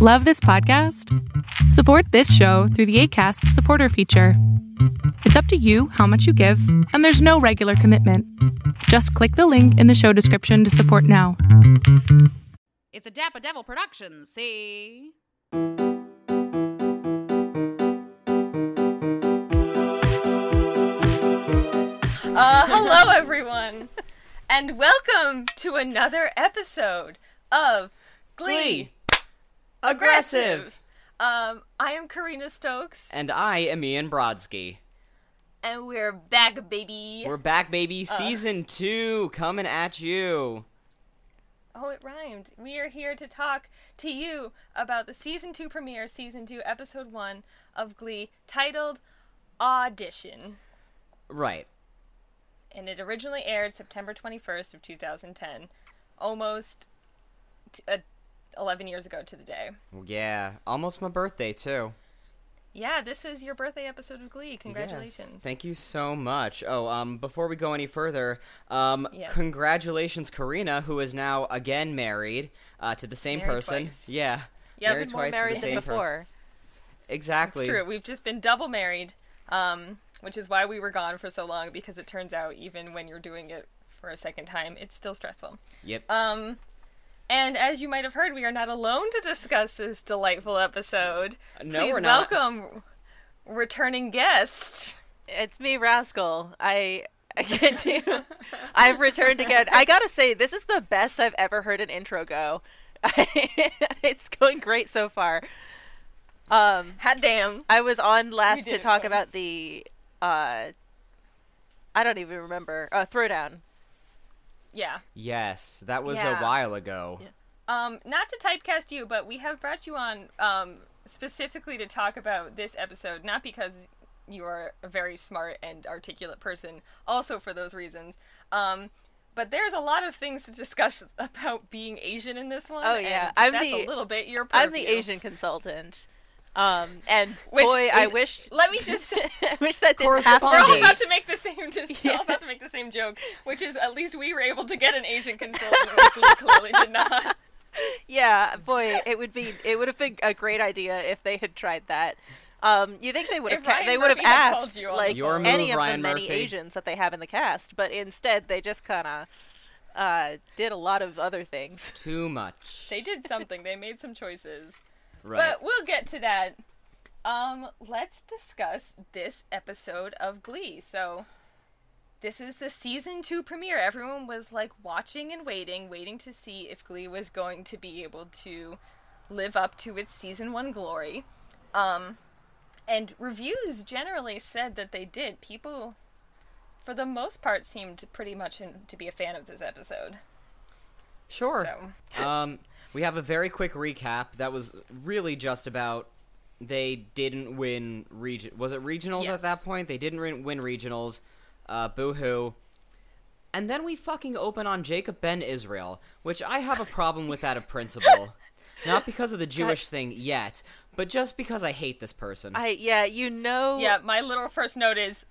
Love this podcast? Support this show through the ACAST supporter feature. It's up to you how much you give, and there's no regular commitment. Just click the link in the show description to support now. It's a Dapper Devil production, see? Uh, hello, everyone, and welcome to another episode of Glee. Aggressive. Um, I am Karina Stokes, And I am Ian Brodsky. and we're back, baby. We're back, Uh. baby. Season two coming at you. oh, it rhymed. We are here to talk to you about the season two premiere, season two, episode one of Glee, titled Audition. Right. and it originally aired September 21st of 2010, almost t- uh, 11 years ago to the day. Yeah. Almost my birthday, too. Yeah, this was your birthday episode of Glee. Congratulations. Yes, Thank you so much. Oh, um, before we go any further, um, Yes. congratulations, Karina, who is now again married uh, to the same Married person. twice. Yeah. Yeah, married been more twice to married the than same before. person. Exactly. It's true. We've just been double married, um, which is why we were gone for so long because it turns out even when you're doing it for a second time, it's still stressful. Yep. Um, and as you might have heard, we are not alone to discuss this delightful episode. No, Please we're not. welcome returning guest. It's me, Rascal. I I can't do. I've returned again. I gotta say, this is the best I've ever heard an intro go. it's going great so far. Um, Hot damn. I was on last to talk about the. Uh, I don't even remember. Uh, throwdown. Yeah. yes, that was Yeah. a while ago. Um, not to typecast you, but we have brought you on um, specifically to talk about this episode, not because you are a very smart and articulate person, also for those reasons. Um, but there's a lot of things to discuss about being Asian in this one. Oh, yeah. and I'm that's the- a little bit your I'm the. Asian consultant. Um, and Which boy, I wish. Let me just I wish that didn't happen. we're all about to make the same. We're all about to make the same joke, which is at least we were able to get an Asian consultant. which we clearly did not. Yeah, boy, it would be it would have been a great idea if they had tried that. Um, you think they would have ca- Ryan they would have Murphy had called asked you like the Your phone. any of Ryan the many Murphy. Asians that they have in the cast, but instead they just kind of uh, did a lot of other things. Too much. They did something. They made some choices. Right. But we'll get to that. Um, let's discuss this episode of Glee. So, this is the season two premiere. Everyone was like watching and waiting, waiting to see if Glee was going to be able to live up to its season one glory. Um, and reviews generally said that they did. People, for the most part, seemed pretty much in, to be a fan of this episode. Sure. So, um, we have a very quick recap that was really just about they didn't win region. Was it regionals Yes. at that point? They didn't win, win regionals. Uh, boo hoo. And then we fucking open on Jacob Ben Israel, which I have a problem with that of principle. Not because of the Jewish thing yet, but just because I hate this person. I yeah, you know. yeah, my little first note is.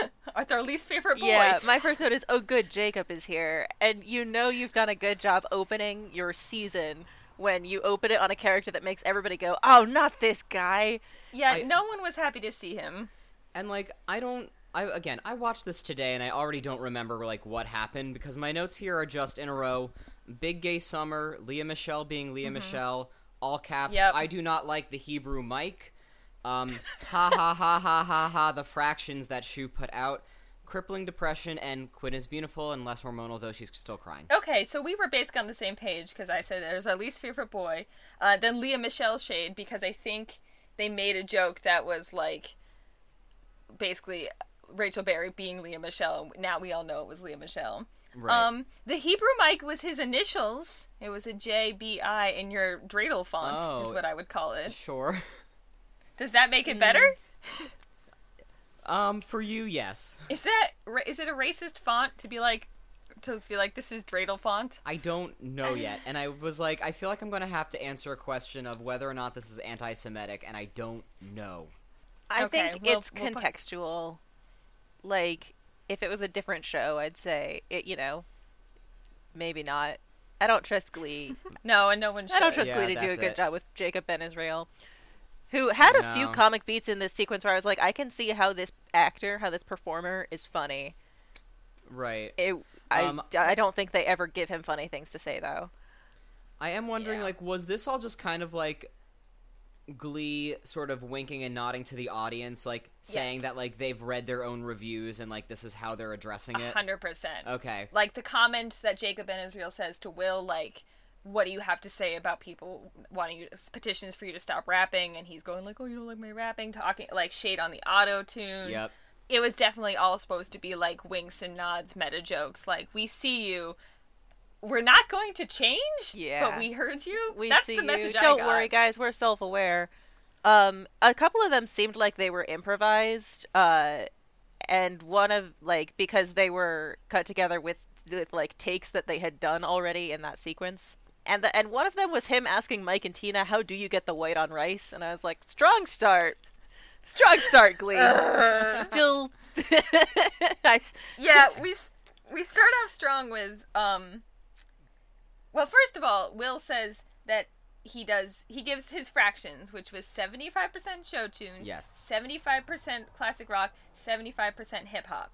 It's our least favorite boy. Yeah, my first note is, oh, good, Jacob is here. And you know you've done a good job opening your season when you open it on a character that makes everybody go, oh, not this guy. Yeah, I- no one was happy to see him. And like I don't I again, I watched this today and I already don't remember like what happened because my notes here are just in a row. Big gay summer, Lea Michele being Lea mm-hmm. Michele, all caps. Yep. I do not like the Hebrew Mike. Um ha ha ha ha ha ha the fractions that Schue put out. Crippling depression and Quinn is beautiful and less hormonal though she's still crying. Okay, so we were basically on the same page because I said there's our least favorite boy. Uh, then Lea Michele shade because I think they made a joke that was like basically Rachel Berry being Lea Michele. Now we all know it was Lea Michele. Right. Um, the Hebrew Mike was his initials. It was a J B I in your dreidel font, is Oh. what I would call it. Sure. Does that make it better? Um for you, yes. Is that ra- is it a racist font to be like to be like this is dreidel font? I don't know yet, and I was like, I feel like I'm gonna have to answer a question of whether or not this is anti-Semitic, and I don't know. I Okay, think we'll- it's we'll put- contextual. Like, if it was a different show, I'd say it. You know, maybe not. I don't trust Glee. No, and no one should. I don't trust Yeah, Glee to do a good it. job with Jacob Ben Israel, who had a few comic beats in this sequence where I was like, I can see how this actor, how this performer is funny. Right. It, I, Um, I don't think they ever give him funny things to say though. I am wondering, Yeah. like, was this all just kind of like Glee sort of winking and nodding to the audience, like saying Yes. that like they've read their own reviews and like this is how they're addressing it? hundred percent. Okay. Like the comment that Jacob Ben Israel says to Will, like, "What do you have to say about people wanting you petitions for you to stop rapping?" And he's going like, "Oh, you don't like my rapping?" Talking like shade on the auto tune. Yep. It was definitely all supposed to be like winks and nods, meta jokes. Like, we see you. We're not going to change. Yeah. But we heard you. We That's see the message you. I Don't worry, guys. We're self-aware. Um, a couple of them seemed like they were improvised. Uh, and one of like because they were cut together with with like takes that they had done already in that sequence. And the, and one of them was him asking Mike and Tina, "How do you get the white on rice?" And I was like, "Strong start, strong start, Glee." Still, I, s- yeah, we we start off strong with um. Well, first of all, Will says that he does he gives his fractions, which was seventy five percent show tunes, Yes. seventy five percent classic rock, seventy five percent hip hop.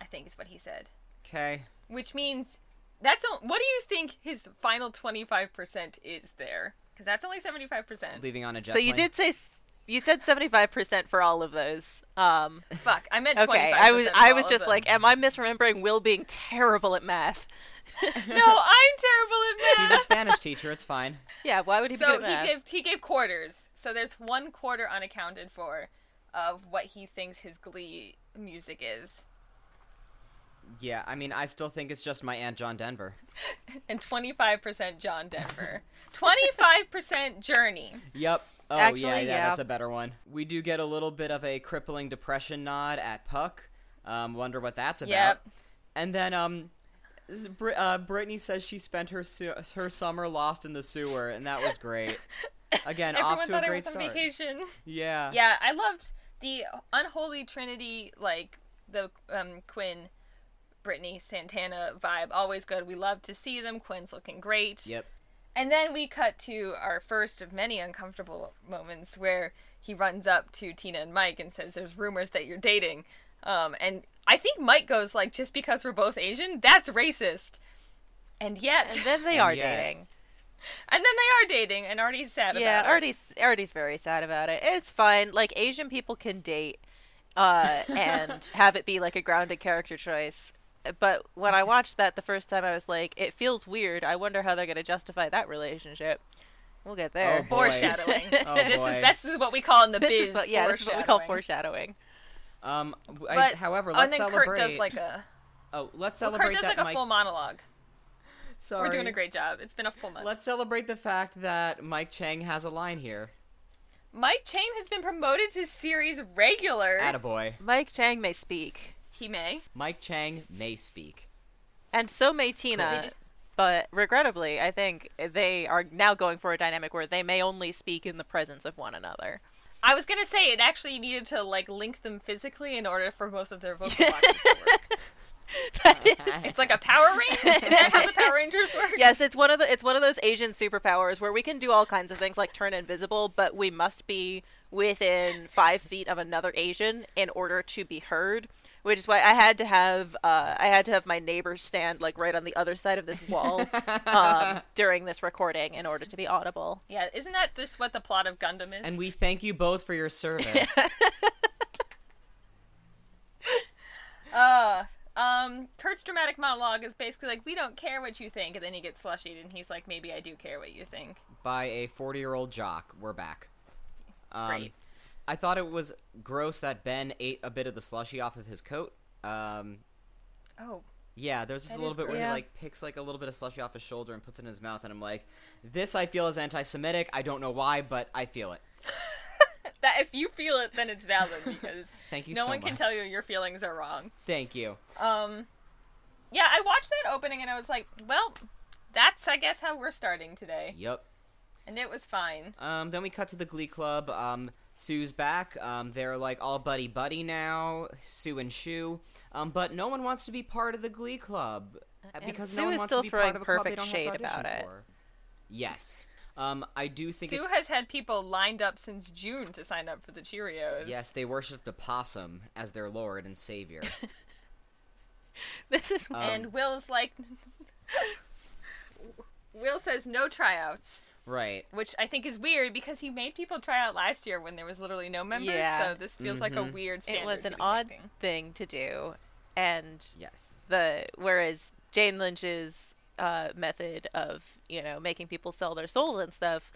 I think is what he said, Okay. which means that's o- what do you think his final twenty five percent is there? Because that's only seventy five percent. Leaving on a jet. so you did say you said seventy-five percent for all of those. Um, Fuck, I meant twenty Okay. I was I was just like, am I misremembering Will being terrible at math? no, I'm terrible at math. He's a Spanish teacher. It's fine. Yeah, why would he be So good at he math? gave he gave quarters. So there's one quarter unaccounted for of what he thinks his Glee music is, Yeah. I mean, I still think it's just my aunt John Denver. and 25% John Denver, 25% Journey. Yep. Oh Actually, yeah, yeah, yeah. that's a better one. We do get a little bit of a crippling depression nod at Puck. Um, wonder what that's about. Yep. And then um, s- Br- uh, Brittany says she spent her su- her summer lost in the sewer, and that was great. Again, Everyone off to thought a I great was on start. vacation. Yeah. Yeah, I loved the unholy trinity, like the um, Quinn, Brittany, Santana vibe. Always good. We love to see them. Quinn's looking great. Yep. And then we cut to our first of many uncomfortable moments where he runs up to Tina and Mike and says, "There's rumors that you're dating." Um, and I think Mike goes like, "Just because we're both Asian, that's racist." And yet, and then they are yet- dating. and then they are dating, and Artie's sad Yeah, about it. Artie's Artie's very sad about it. It's fine. Like Asian people can date, uh, and have it be like a grounded character choice. But when I watched that the first time, I was like, it feels weird. I wonder how they're gonna justify that relationship. We'll get there. Oh, boy. Foreshadowing. Oh, this boy. is this is what we call in the this biz is what, yeah, this is what we call foreshadowing. foreshadowing. Um. w- I- But however, let's then celebrate. Kurt does like a oh, let's well, celebrate Kurt does that like a Mike. full monologue. Sorry. We're doing a great job. It's been a full month. Let's celebrate the fact that Mike Chang has a line here. Mike Chang has been promoted to series regular. Attaboy. Mike Chang may speak, He may. Mike Chang may speak. and so may Tina. They just- But regrettably, I think they are now going for a dynamic where they may only speak in the presence of one another. I was gonna say it actually needed to like link them physically in order for both of their vocal boxes to work. It's like a Power Ranger. Is that how the Power Rangers work? yes, it's one of the it's one of those Asian superpowers where we can do all kinds of things like turn invisible, but we must be within five feet of another Asian in order to be heard. Which is why I had to have uh, I had to have my neighbor stand like right on the other side of this wall um, during this recording in order to be audible. Yeah, isn't that just what the plot of Gundam is? And we thank you both for your service. Uh, um, Kurt's dramatic monologue is basically like, "We don't care what you think," and then he gets slushied, and he's like, "Maybe I do care what you think." by a 40 year old jock. We're back. Um, Great. I thought it was gross that Ben ate a bit of the slushy off of his coat. Um, Oh, yeah, there's a little bit where he like picks like a little bit of slushy off his shoulder and puts it in his mouth, and I'm like, this I feel is anti-Semitic. I don't know why, but I feel it. that if you feel it, then it's valid because Thank you no so one can tell you your feelings are wrong. Thank you. Um, yeah, I watched that opening and I was like, well, that's I guess how we're starting today, Yep. and it was fine. Um, then we cut to the Glee Club. Um, Sue's back. Um, they're like all buddy buddy now, Sue and Schue. Um, but no one wants to be part of the Glee Club. And because Sue no one wants still to be part of a club they perfect don't have to shade audition about it. for. Yes. Um, I do think Sue it's has had people lined up since June to sign up for the Cheerios. yes. They worshipped a possum as their lord and savior. This is Um, And Will's like, Will says no tryouts, right. which I think is weird because he made people try out last year when there was literally no members. Yeah. So this feels like a Mhm. weird standard. it was an odd keeping. thing to do, and Yes. the whereas Jane Lynch's uh, method of you know making people sell their soul and stuff,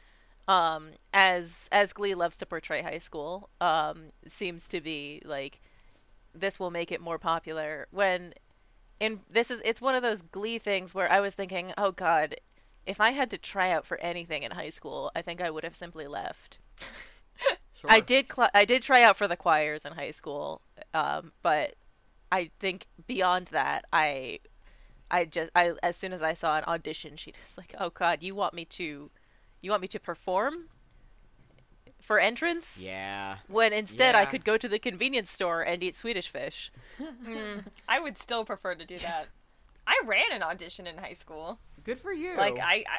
um, as as Glee loves to portray high school, um, seems to be like this will make it more popular. When in this is it's one of those Glee things where I was thinking, oh God, if I had to try out for anything in high school, I think I would have simply left. Sure. I did cl- I did try out for the choirs in high school, um, but I think beyond that, I I just I as soon as I saw an audition she was like, oh god, you want me to you want me to perform for entrance? Yeah. When instead I could go to the convenience store and eat Swedish fish. I would still prefer to do that. I ran an audition in high school. Good for you. Like I, I,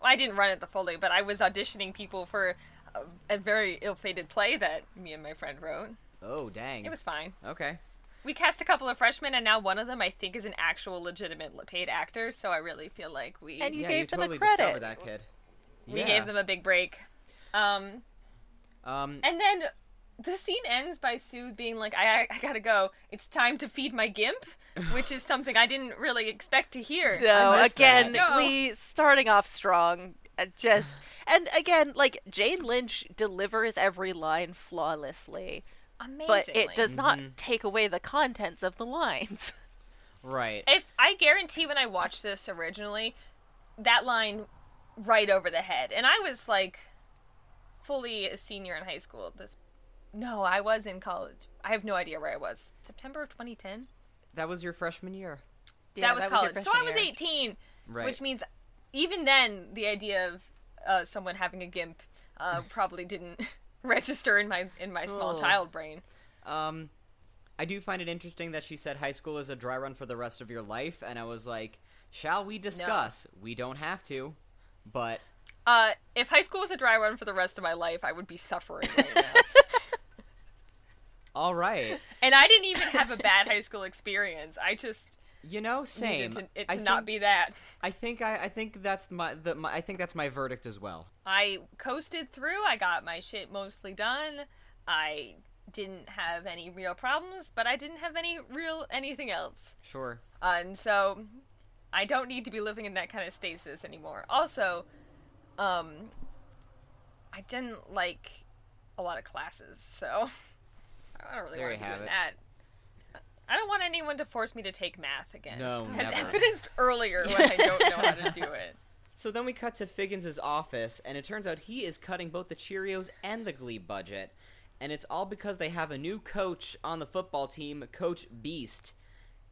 well, I didn't run it the full day, but I was auditioning people for a, a very ill-fated play that me and my friend wrote. Oh dang. It was fine. okay. We cast a couple of freshmen, and now one of them I think is an actual legitimate paid actor. So I really feel like we And you yeah, gave you them totally a credit. discovered that kid. we Yeah. gave them a big break. Um, Um. and then the scene ends by Sue being like, I, I, I gotta go. It's time to feed my gimp," which is something I didn't really expect to hear. So missed again, that. No. Glee starting off strong, uh, just and again, like Jane Lynch delivers every line flawlessly. Amazingly. but it does not Mhm. take away the contents of the lines. Right. If I guarantee when I watched this originally, that line right over the head, and I was like fully a senior in high school at this. No, I was in college. I have no idea where I was. September of 2010. That was your freshman year. Yeah, that was your college. so I was year. 18, Right. which means even then the idea of uh, someone having a gimp uh, probably didn't register in my in my small Oh. child brain. Um, I do find it interesting that she said high school is a dry run for the rest of your life, and I was like, shall we discuss? We don't have to, but Uh, if high school was a dry run for the rest of my life, I would be suffering right now. All right. And I didn't even have a bad high school experience. I just You know, same. to, it to I not be that. I think I, I think that's my, the, my I think that's my verdict as well. I coasted through. I got my shit mostly done. I didn't have any real problems, but I didn't have any real anything else. Sure. Uh, and so I don't need to be living in that kind of stasis anymore. Also, um, I didn't like a lot of classes, so I don't really There want to be doing it. that. I don't want anyone to force me to take math again. No, as never. evidenced earlier when I don't know how to do it. So then we cut to Figgins' office, and it turns out he is cutting both the Cheerios and the Glee budget. And it's all because they have a new coach on the football team, Coach Beiste.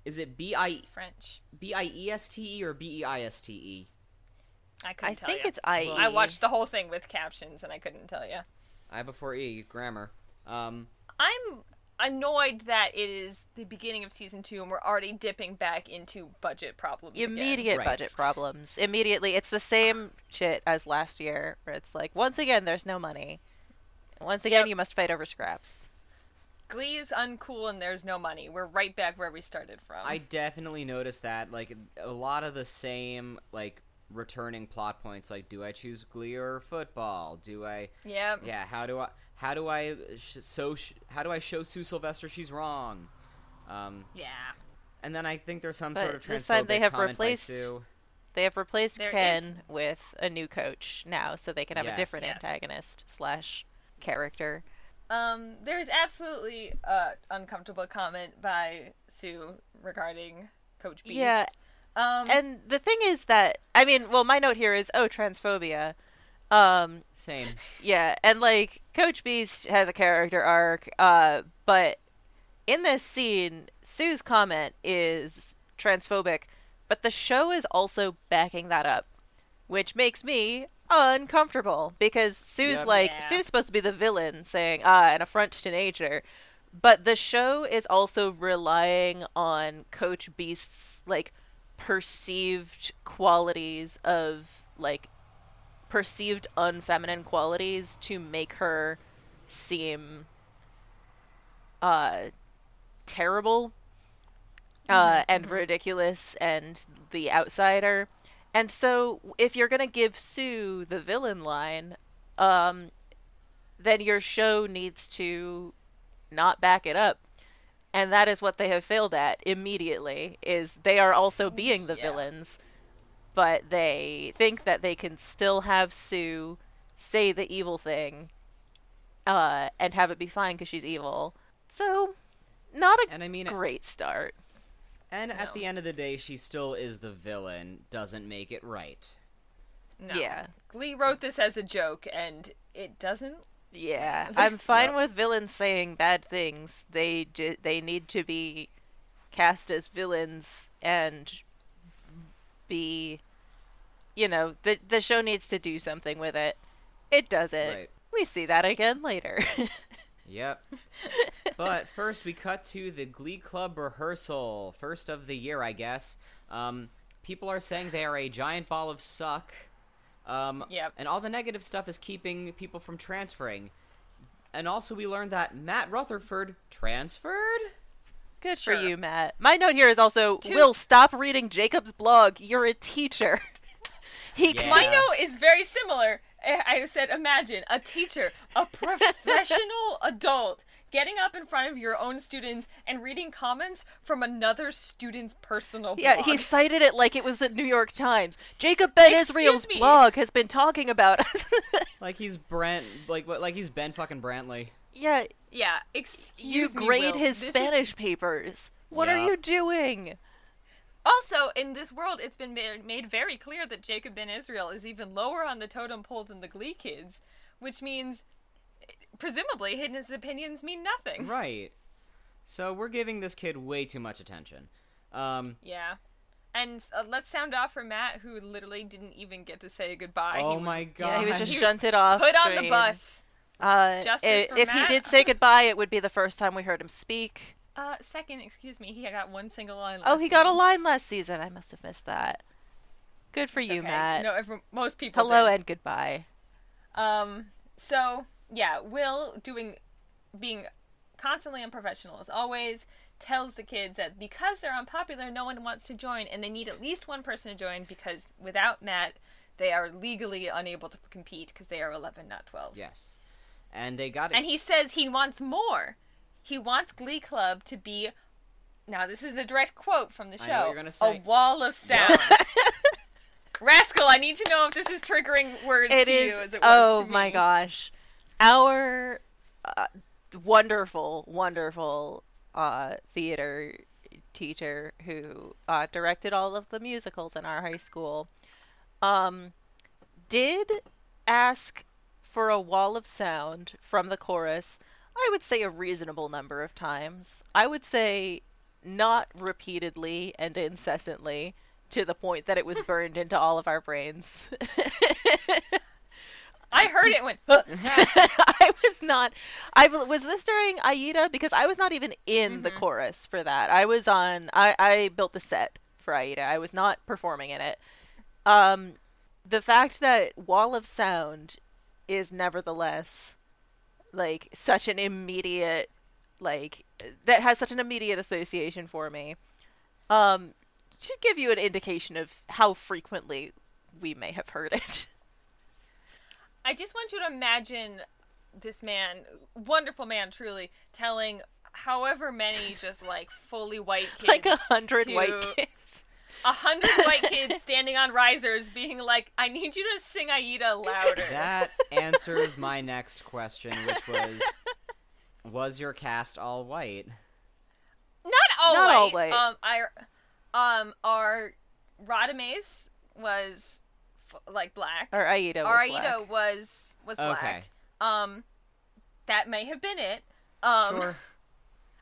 Is it B I French. B I E S T E or B E I S T E? I couldn't I tell think ya. it's I. I watched the whole thing with captions and I couldn't tell you. I before E, grammar. Um, I'm annoyed that it is the beginning of season two and we're already dipping back into budget problems. again. immediate Right. budget problems. Immediately, it's the same shit as last year, where it's like once again there's no money. Once again, Yep. you must fight over scraps. Glee is uncool and there's no money. We're right back where we started from. I definitely noticed that, like, a lot of the same, like, returning plot points. Like, do I choose Glee or football? Do I, yeah. yeah? How do I, how do I, sh- so, sh- how do I show Sue Sylvester she's wrong? Um, Yeah. and then I think there's some But sort of this time they have comment by replaced- Sue. They have replaced There Ken is- with a new coach now, so they can have a different Yes. antagonist slash character. Um, there is absolutely a uncomfortable comment by Sue regarding Coach Beiste. Yeah, Um, and the thing is that I mean, well, my note here is oh transphobia. Um, Same. Yeah, and like Coach Beiste has a character arc, uh, but in this scene, Sue's comment is transphobic, but the show is also backing that up, which makes me uncomfortable because Sue's Yep. like Yeah. Sue's supposed to be the villain, saying ah an affront to nature, but the show is also relying on Coach Beiste's like perceived qualities of like perceived unfeminine qualities to make her seem uh terrible uh and ridiculous and the outsider. And so if you're going to give Sue the villain line, um then your show needs to not back it up and that is what they have failed at immediately is they are also being the yeah. villains but they think that they can still have sue say the evil thing uh, and have it be fine because she's evil so not a And I mean, great start and at the end of the day, she still is the villain. Doesn't make it right. No. Yeah. Glee wrote this as a joke, and it doesn't. yeah i'm fine Yep. with villains saying bad things they ju- they need to be cast as villains and be you know the the show needs to do something with it it doesn't Right. we see that again later Yep. but first, we cut to the Glee Club rehearsal, first of the year, I guess. Um, people are saying they are a giant ball of suck. Um, Yep. And all the negative stuff is keeping people from transferring. And also, we learned that Matt Rutherford transferred. Good Sure. for you matt my note here is also Two- will stop reading jacob's blog you're a teacher he Yeah. My note is very similar. Eh, I I said, imagine a teacher, a professional adult, getting up in front of your own students and reading comments from another student's personal Yeah, he cited it like it was the New York Times. Jacob Ben Excuse Israel's me. blog has been talking about us. Like he's Brent, like? Like he's Ben fucking Brantley. Yeah, Yeah, you excuse me. grade Will. his This is- Spanish papers. What are you doing? Also, in this world, it's been made very clear that Jacob Ben Israel is even lower on the totem pole than the Glee kids, which means, presumably, his opinions mean nothing. Right. So we're giving this kid way too much attention. Um, Yeah. And uh, let's sound off for Matt, who literally didn't even get to say goodbye. oh he was my god. Yeah, he was just He- shunted off. put on the bus. Uh, Justice i- for if he did say goodbye, it would be the first time we heard him speak. Uh, second, excuse me, he got one single line. Oh, last he got a line last season. I must have missed that. Good for It's you, okay. Matt. No, every, most people. Hello did. and goodbye. Um. So yeah, Will doing, being constantly unprofessional as always, tells the kids that because they're unpopular, no one wants to join, and they need at least one person to join because without Matt, they are legally unable to compete because they are eleven, not twelve. Yes. And they got it. And he says he wants more. He wants Glee Club to be. Now this is the direct quote from the I show. know what you're gonna say. A wall of sound. Rascal, I need to know if this is triggering words It to is. you as it was oh to my gosh, our uh, wonderful, wonderful uh, theater teacher who uh, directed all of the musicals in our high school, um, did ask for a wall of sound from the chorus. I would say a reasonable number of times. I would say not repeatedly and incessantly to the point that it was burned into all of our brains. I heard it when I was not. I was this during Aida because I was not even in the Mhm. chorus for that. I was on. I I built the set for Aida. I was not performing in it. Um, the fact that Wall of Sound is nevertheless like such an immediate like that has such an immediate association for me. Um, should give you an indication of how frequently we may have heard it. I just want you to imagine this man, wonderful man, truly, telling however many just like fully white kids, like a hundred white kids. A hundred white kids standing on risers, being like, "I need you to sing Aida louder." That answers my next question, which was Was your cast all white? Not all Not all white. white. Um, I, um, our Radames was f- like black. Or Aida was Our black. Aida was was black. Okay. Um, that may have been it. Um, Sure.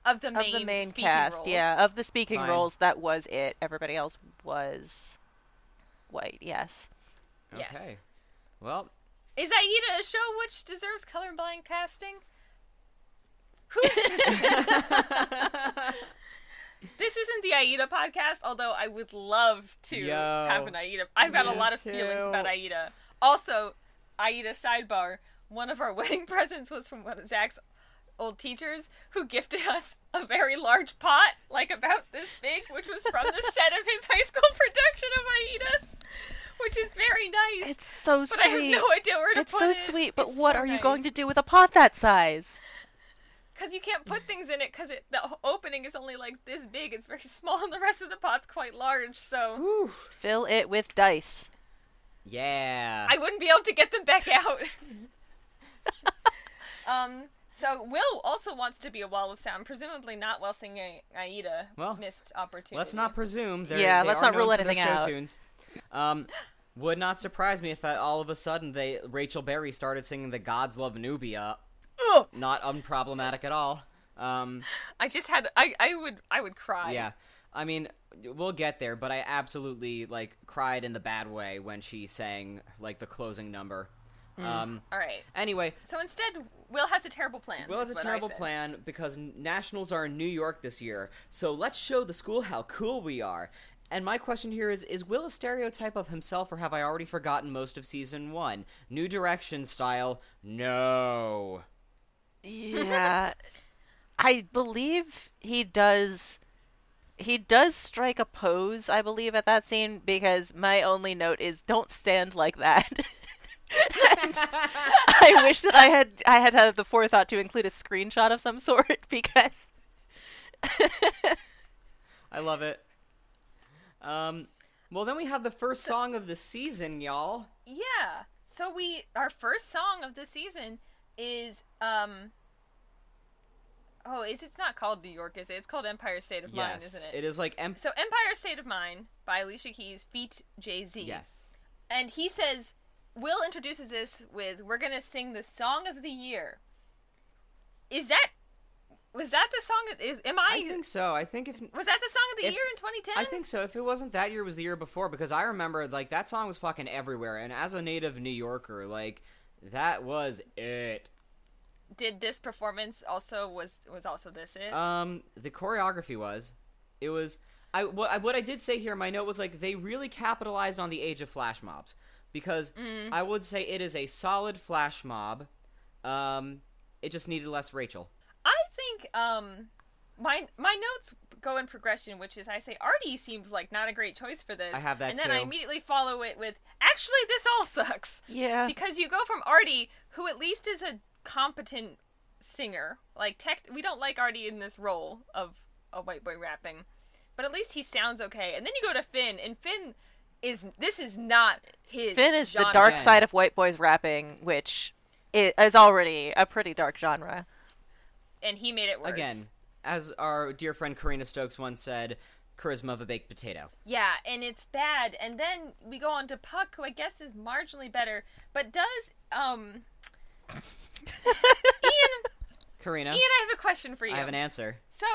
Of the of main the main speaking cast, roles. yeah, of the speaking Fine. roles, that was it. Everybody else was white. Yes. Yes. Okay. Well, Is Aida a show which deserves colorblind casting? Who's to say? this isn't the Aida podcast, although I would love to Yo, have an Aida. I've got a me lot of feelings about Aida. Also, Aida sidebar. One of our wedding presents was from one of Zach's old teachers who gifted us a very large pot, like about this big, which was from the set of his high school production of Aida, which is very nice. It's so but sweet. I have no idea where to it's put so it. It's so sweet, but It's what so are you going to do with a pot that size? Because you can't put things in it because it, the opening is only like this big. It's very small, and the rest of the pot's quite large. So Fill it with dice. Yeah. I wouldn't be able to get them back out. um. So Will also wants to be a wall of sound, presumably not while singing Aida. Well, missed opportunity. Let's not presume. They're, Yeah, they let's are not known rule for their anything show out. Tunes. Um, would not surprise me if all of a sudden they Rachel Berry started singing "The Gods Love Nubia." Not unproblematic at all. Um, I just had. I. I would. I would cry. yeah, I mean, we'll get there, but I absolutely like cried in the bad way when she sang like the closing number. Hmm. Um, All right. anyway, So instead, Will has a terrible plan. Will has a terrible plan because nationals are in New York this year. So let's show the school how cool we are. And my question here is Is Will a stereotype of himself, or have I already forgotten most of season one? New Direction style? No. Yeah. I believe he does he does strike a pose, I believe, at that scene because my only note is don't stand like that. And I wish that I had I had had the forethought to include a screenshot of some sort because I love it. Um, well, then we have the first song of the season, y'all. Yeah. So we our first song of the season is um Oh, is it's not called New York, is it? It's called Empire State of Mind, isn't it? it is like em- So Empire State of Mind by Alicia Keys feat Jay-Z. yes. And he says Will introduces this with we're going to sing the song of the year. Is that was that the song is am I, I think so. I think if was that the song of the if- year in 2010? I think so. If it wasn't that year, it was the year before because I remember like that song was fucking everywhere. And as a native New Yorker, like that was it. did this performance also was was also this it? Um, the choreography was, it was. I what I, what I did say here my note was like they really capitalized on the age of flash mobs because I would say it is a solid flash mob. Um, it just needed less Rachel. I think um my my notes go in progression, which is I say Artie seems like not a great choice for this. I have that and then I immediately follow it with actually this all sucks. Yeah. Because you go from Artie, who at least is a competent singer, like tech we don't like Artie in this role of a white boy rapping. But at least he sounds okay. And then you go to Finn, and Finn is this is not his Finn is the dark Again. side of white boys rapping, which i- is already a pretty dark genre. and he made it worse. Again, as our dear friend Karina Stokes once said, charisma of a baked potato. Yeah, and it's bad. And then we go on to Puck, who I guess is marginally better, but does um Ian Karina, Ian, I have a question for you. I have an answer. So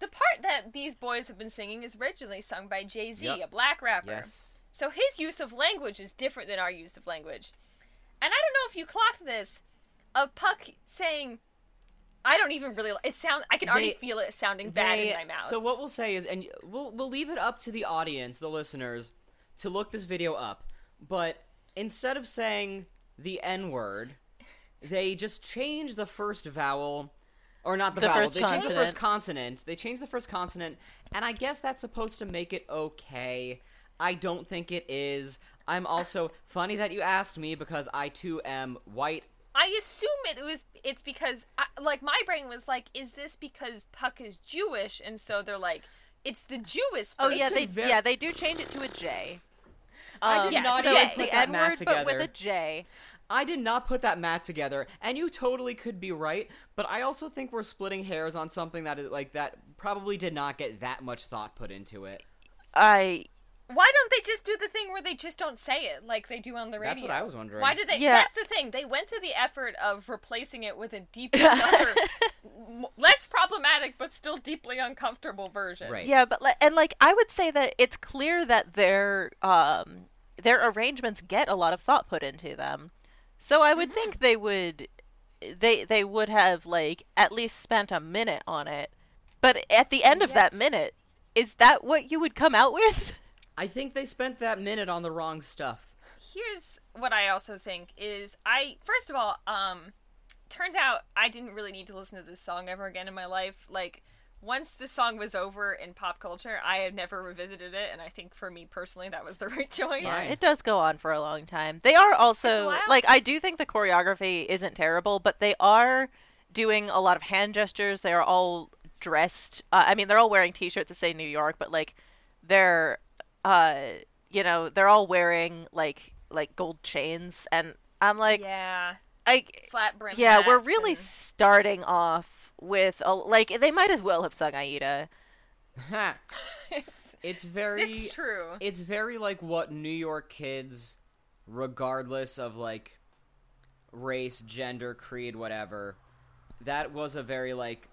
the part that these boys have been singing is originally sung by Jay Z, Yep. a black rapper. Yes. So his use of language is different than our use of language. And I don't know if you clocked this of Puck saying I don't even really it sound I can already They- feel it sounding bad They- in my mouth. So what we'll say is, and we'll we'll leave it up to the audience, the listeners, to look this video up. But instead of saying the N word, they just change the first vowel, or not the, The vowel. first they change the first consonant. consonant. They change the first consonant, and I guess that's supposed to make it okay. I don't think it is. I'm also funny that you asked me because I too am white. I assume it was it's because I, like my brain was like is this because Puck is Jewish and so they're like it's the Jewish Oh yeah, they ver- yeah they do change it to a J. I did Um, Yeah, not so even put the that N math word, together. but with a J. I did not put that mat together, and you totally could be right. But I also think we're splitting hairs on something that is like that probably did not get that much thought put into it. I Why don't they just do the thing where they just don't say it like they do on the radio? That's what I was wondering. Why did they? Yeah. That's the thing. They went to the effort of replacing it with a deeper, other, m- less problematic but still deeply uncomfortable version. Right. yeah, but li- and like I would say that it's clear that their um their arrangements get a lot of thought put into them. So I would think they would they they would have like at least spent a minute on it But at the end of that minute, is that what you would come out with? I think they spent that minute on the wrong stuff. Here's what I also think is I first of all, um turns out I didn't really need to listen to this song ever again in my life. Like once the song was over in pop culture, I had never revisited it, and I think for me personally, that was the right choice. Yeah. It does go on for a long time. They are also like I do think the choreography isn't terrible, but they are doing a lot of hand gestures. They are all dressed. Uh, I mean, they're all wearing T-shirts that say New York, but like they're, uh, you know, they're all wearing like like gold chains, and I'm like, yeah, I flat brim. yeah, we're really and- starting off with a like they might as well have sung Aida. It's, it's very it's true. it's very like what New York kids, regardless of like race, gender, creed, whatever, that was a very like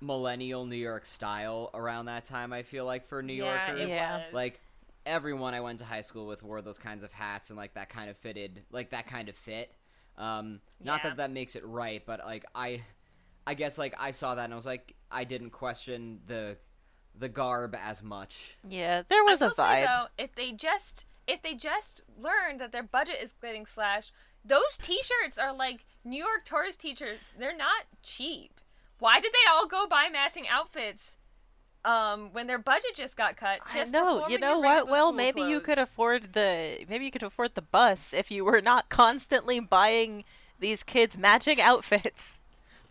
millennial New York style around that time. I feel like for New yeah, Yorkers, it Yeah. was. like everyone I went to high school with wore those kinds of hats and like that kind of fitted, like that kind of fit. Um, not Yeah. that that makes it right, but like I, I guess like I saw that and I was like, I didn't question the, the garb as much. Yeah, there was I a will vibe. say though, if they just if they just learned that their budget is getting slashed, those T-shirts are like New York tourist T-shirts. They're not cheap. Why did they all go buy matching outfits? Um, when their budget just got cut, just I know. You know what? Well, school maybe you could afford the maybe you could afford the bus if you were not constantly buying these kids matching outfits.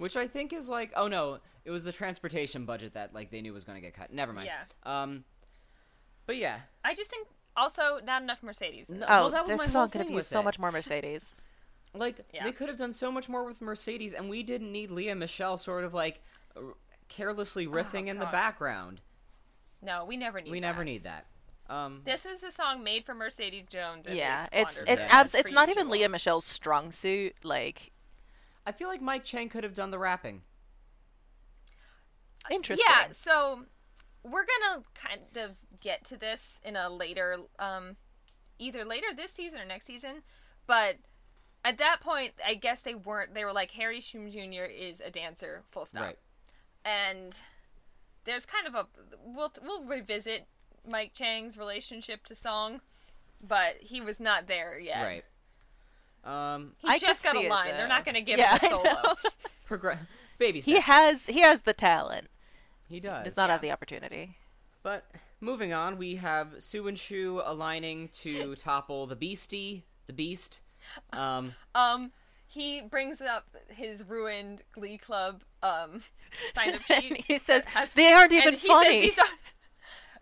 Which I think is like, oh no, it was the transportation budget that like they knew was going to get cut. Never mind. Yeah. Um, but yeah, I just think also not enough Mercedes. No, Oh, well, that was this my song whole could have thing used with so it. much more Mercedes. like Yeah. they could have done so much more with Mercedes, and we didn't need Lea Michele sort of like r- carelessly riffing in the Oh, background. No, we never need. we that. never need that. Um, This was a song made for Mercedes Jones. And yeah, it's it's abs- it's per not even. Lea Michele's strong suit. Like I feel like Mike Chang could have done the rapping. interesting. Yeah, so we're gonna kind of get to this in a later, um, either later this season or next season. But at that point, I guess they weren't. They were like Harry Shum Jr. is a dancer, full stop. Right. And there's kind of a we'll we'll revisit Mike Chang's relationship to song, but he was not there yet. Right. Um, He I just got see a it, line. They're not going to give Yeah, him a I solo. know. progress. Baby he has he has the talent. He does. Does not have the opportunity. But moving on, we have Sue and Schue aligning to topple the Beastie, the Beast. Um, Um, he brings up his ruined Glee Club um sign up sheet. he says has- they aren't even and he funny. Says these are,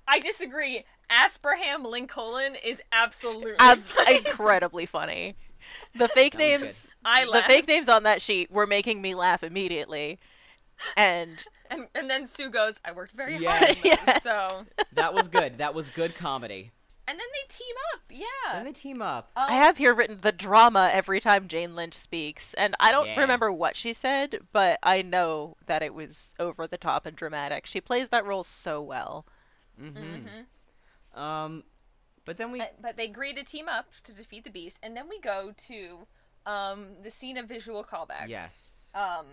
I disagree. Asperham Lincoln is absolutely Ab- funny. incredibly funny. The fake names, good. I the fake names on that sheet were making me laugh immediately. And and and then Sue goes, "I worked very hard." Yes. on this," Yes. So that was good. That was good comedy. and then they team up. Yeah. And they team up. Um, I have here written the drama every time Jane Lynch speaks, and I don't Yeah. remember what she said, but I know that it was over the top and dramatic. She plays that role so well. Mm-hmm. Um, but then we But, but they agree to team up to defeat the beast, and then we go to um the scene of visual callbacks. yes. um,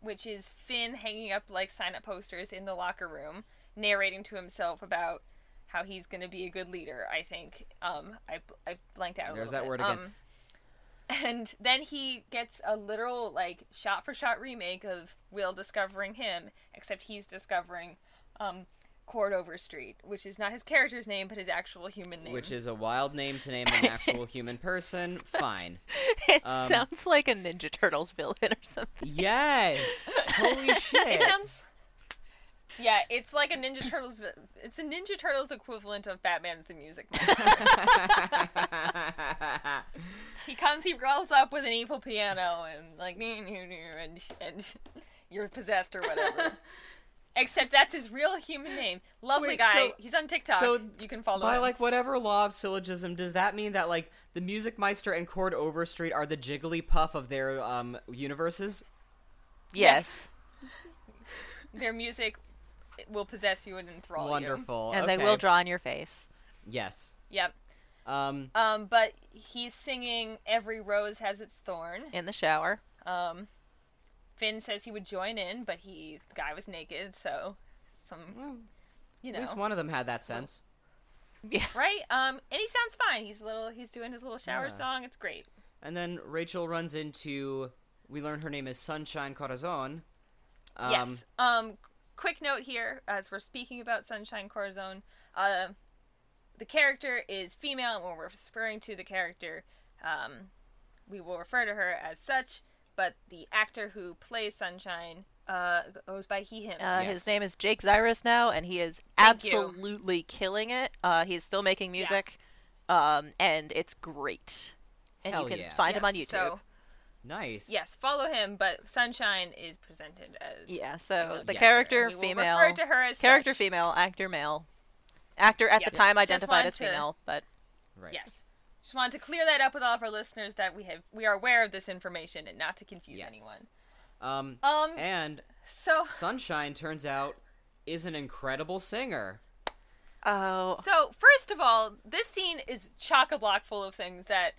which is Finn hanging up like sign up posters in the locker room, narrating to himself about how he's going to be a good leader. I think. Um, I I blanked out. A There's that bit. word again. Um, and then he gets a literal like shot for shot remake of Will discovering him, except he's discovering um, Cord Street, which is not his character's name, but his actual human name. Which is a wild name to name an actual human person. Fine. It Um, sounds like a Ninja Turtles villain or something. Yes. Holy shit. It sounds. Yeah, it's like a Ninja Turtles. It's a Ninja Turtles equivalent of Batman's the Music Monster. he comes, he rolls up with an evil piano and like and and you're possessed or whatever. Except that's his real human name. Lovely Wait, guy. so- He's on TikTok. so you can follow By him. like whatever law of syllogism, does that mean that like the Music Meister and Cord Overstreet are the Jigglypuff of their um universes? Yes. Their music will possess you and enthrall you. Wonderful. And they will draw on your face. Yes. Yep. Um. Um, but he's singing "Every Rose Has Its Thorn." In the shower. Um, Finn says he would join in, but he the guy was naked, so some, you know, At least one of them had that sense. Yeah. right? Um, and he sounds fine. He's a little. He's doing his little shower Yeah. song. It's great. And then Rachel runs into. We learn her name is Sunshine Corazon. Um, yes. Um, quick note here, as we're speaking about Sunshine Corazon, uh, the character is female, and when we're referring to the character, um, we will refer to her as such. But the actor who plays Sunshine uh, goes by he him. Uh, Yes. His name is Jake Zyrus now, and he is Thank you. absolutely killing it. Uh, he's still making music, um, and it's great. And Hell you can yeah. find him on YouTube. So Nice. yes, follow him. But Sunshine is presented as Yeah, so the Yes. character We will female, refer to her as character such. female, actor male, actor at Yeah. the time identified wanted as to- female, but Right. Yes. Just wanted to clear that up with all of our listeners that we have we are aware of this information and not to confuse Yes. anyone. Um, Um and so Sunshine turns out is an incredible singer. oh, so first of all, this scene is chock a block full of things that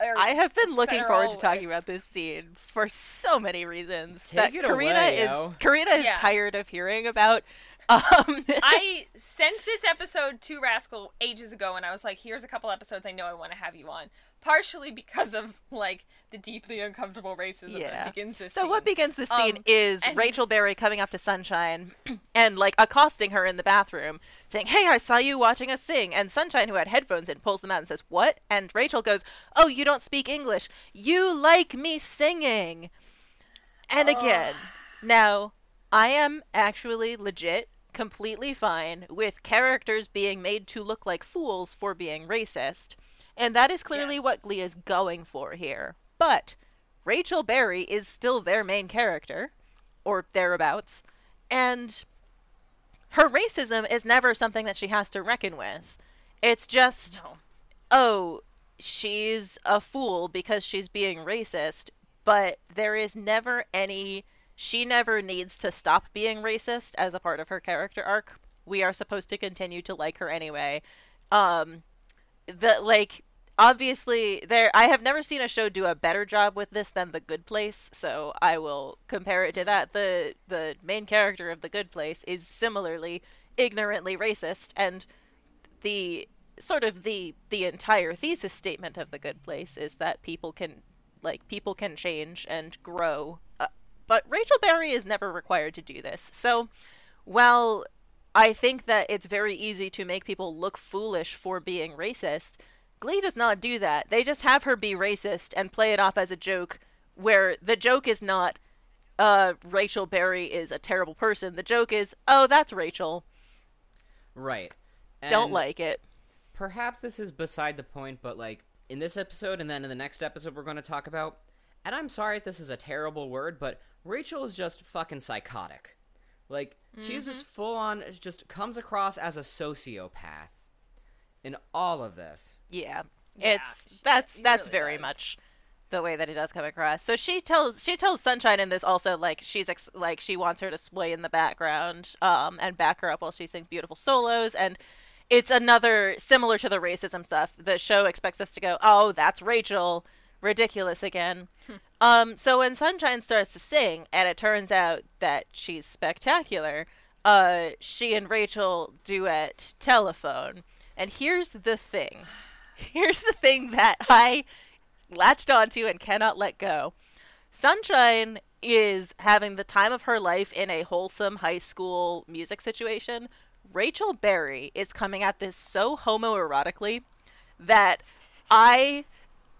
are I have been looking forward to talking with- about this scene for so many reasons. Take that it Karina away, is yo. Karina is Yeah. tired of hearing about. Um, I sent this episode to Rascal ages ago and I was like, here's a couple episodes I know I want to have you on. Partially because of like the deeply uncomfortable racism Yeah. that begins this So scene. what begins the scene Um, is and- Rachel Berry coming up to Sunshine and like accosting her in the bathroom, saying, "Hey, I saw you watching us sing." And Sunshine, who had headphones in, pulls them out and says, "What?" And Rachel goes, "Oh, you don't speak English. You like me singing." And again, now I am actually legit completely fine with characters being made to look like fools for being racist. And that is clearly Yes. what Glee is going for here. But Rachel Berry is still their main character, or thereabouts, and her racism is never something that she has to reckon with. It's just, No. oh, she's a fool because she's being racist, but there is never any. She never needs to stop being racist as a part of her character arc. We are supposed to continue to like her anyway. Um, the like obviously there I have never seen a show do a better job with this than The Good Place, so I will compare it to that. The the main character of The Good Place is similarly ignorantly racist and the sort of the the entire thesis statement of The Good Place is that people can like people can change and grow. Uh, but Rachel Berry is never required to do this. So while I think that it's very easy to make people look foolish for being racist. Glee does not do that. They just have her be racist and play it off as a joke, where the joke is not, uh, Rachel Berry is a terrible person. The joke is, oh, that's Rachel. Right. Don't like it. Perhaps this is beside the point, but like in this episode and then in the next episode we're going to talk about, and I'm sorry if this is a terrible word, but Rachel is just fucking psychotic. Like she's just full on, just comes across as a sociopath in all of this. Yeah, Yeah, it's sh- that's he that's really very does. much the way that it does come across. So she tells she tells Sunshine in this also like she's ex- like she wants her to sway in the background um and back her up while she sings beautiful solos and it's another similar to the racism stuff. The show expects us to go, "Oh, that's Rachel." Ridiculous again. um so when Sunshine starts to sing and it turns out that she's spectacular, uh she and Rachel duet telephone. And here's the thing. Here's the thing that I latched onto and cannot let go. Sunshine is having the time of her life in a wholesome high school music situation. Rachel Berry is coming at this so homoerotically that I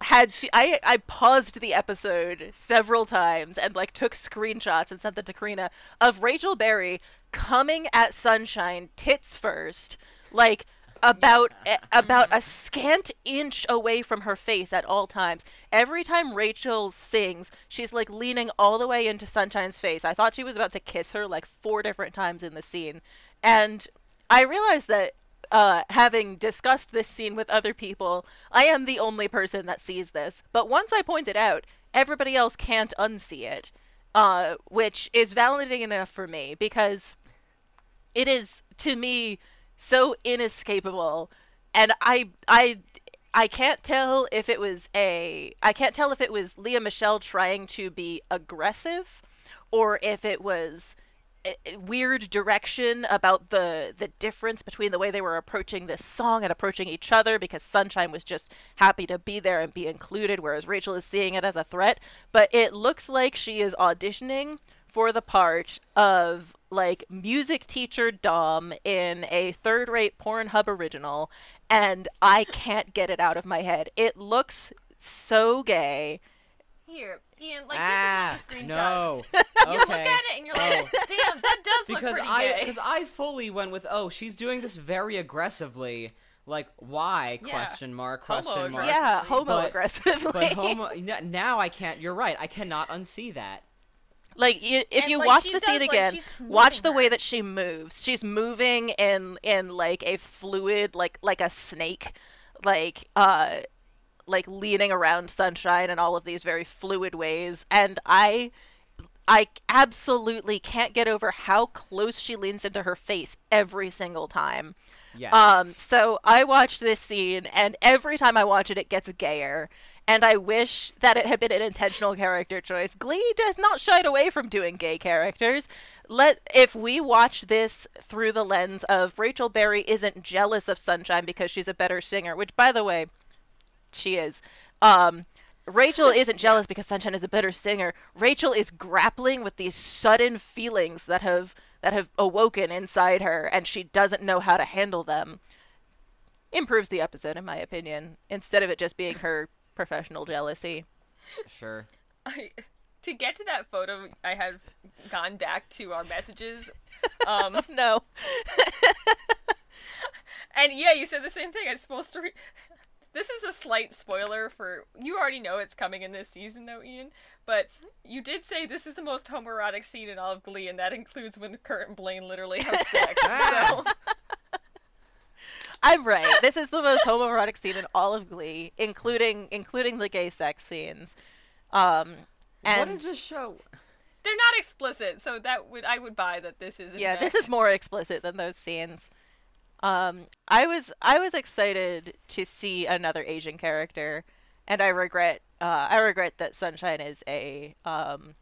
had to I I paused the episode several times and like took screenshots and sent them to Karina of Rachel Berry coming at Sunshine tits first, like about a, mm-hmm. about a scant inch away from her face at all times. Every time Rachel sings, she's like leaning all the way into Sunshine's face. I thought she was about to kiss her like four different times in the scene. And I realized that uh, having discussed this scene with other people, I am the only person that sees this. But once I point it out, everybody else can't unsee it, uh, which is validating enough for me because it is to me so inescapable, and I I I can't tell if it was a I can't tell if it was Lea Michele trying to be aggressive, or if it was weird direction about the the difference between the way they were approaching this song and approaching each other because Sunshine was just happy to be there and be included whereas Rachel is seeing it as a threat. But it looks like she is auditioning for the part of like music teacher Dom in a third rate Pornhub original and I can't get it out of my head. It looks so gay Here, Ian, like ah, this is one of the no. screenshots. okay. You look at it and you're like, Oh. damn, that does look because pretty I gay. because I fully went with oh she's doing this very aggressively like why Yeah. question mark question mark yeah homo But- aggressively but homo now I can't you're right I cannot unsee that Like you, if And, you like, watch the does, scene like, again, she's watch smoothing the way that she moves. She's moving in in like a fluid, like like a snake, like uh, like leaning around sunshine and all of these very fluid ways. And I, I absolutely can't get over how close she leans into her face every single time. yes Um, so I watched this scene, and every time I watch it, it gets gayer. And I wish that it had been an intentional character choice. Glee does not shy away from doing gay characters. Let if we watch this through the lens of Rachel Berry isn't jealous of Sunshine because she's a better singer, which by the way, she is. Um, Rachel isn't jealous because Sunshine is a better singer. Rachel is grappling with these sudden feelings that have that have awoken inside her and she doesn't know how to handle them. Improves the episode in my opinion, instead of it just being her professional jealousy. sure I, to get to that photo, I have gone back to our messages. Um, No. and yeah, you said the same thing. It's supposed to. Re- this is a slight spoiler for you. Already know it's coming in this season, though, Ian. But you did say this is the most homoerotic scene in all of Glee, and that includes when Kurt and Blaine literally have sex. so I'm right. This is the most homoerotic scene in all of Glee, including including the gay sex scenes. Um and what is this show they're not explicit, so that would I would buy that this is. in yeah, this is more explicit than those scenes. Um, I was I was excited to see another Asian character, and I regret uh, I regret that Sunshine is a um,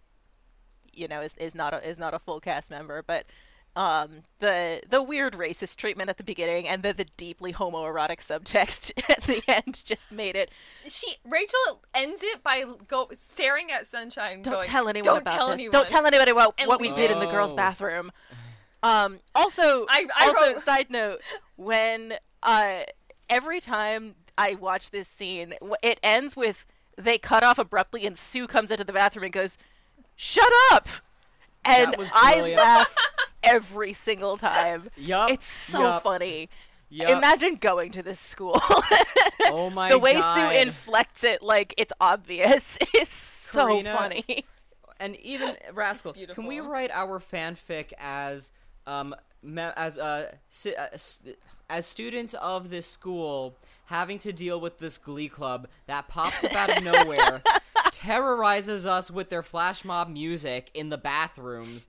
you know is, is not a is not a full cast member, but um, the the weird racist treatment at the beginning and then the deeply homoerotic subtext at the end just made it. She Rachel ends it by go staring at Sunshine. Don't going, tell anyone Don't about tell this. anyone. Don't tell anybody what, And what we did in the girls' Oh. bathroom. Um, also, I- I also, wrote- side note, when uh, every time I watch this scene, it ends with they cut off abruptly, and Sue comes into the bathroom and goes, "Shut up!" And I laugh every single time. Yup. It's so yup, funny. yup. Imagine going to this school. Oh my god. the way God. Sue inflects it like it's obvious is so Karina, funny. and even Rascal, can we write our fanfic as um me- as uh, si- uh as students of this school having to deal with this glee club that pops up out of nowhere, terrorizes us with their flash mob music in the bathrooms,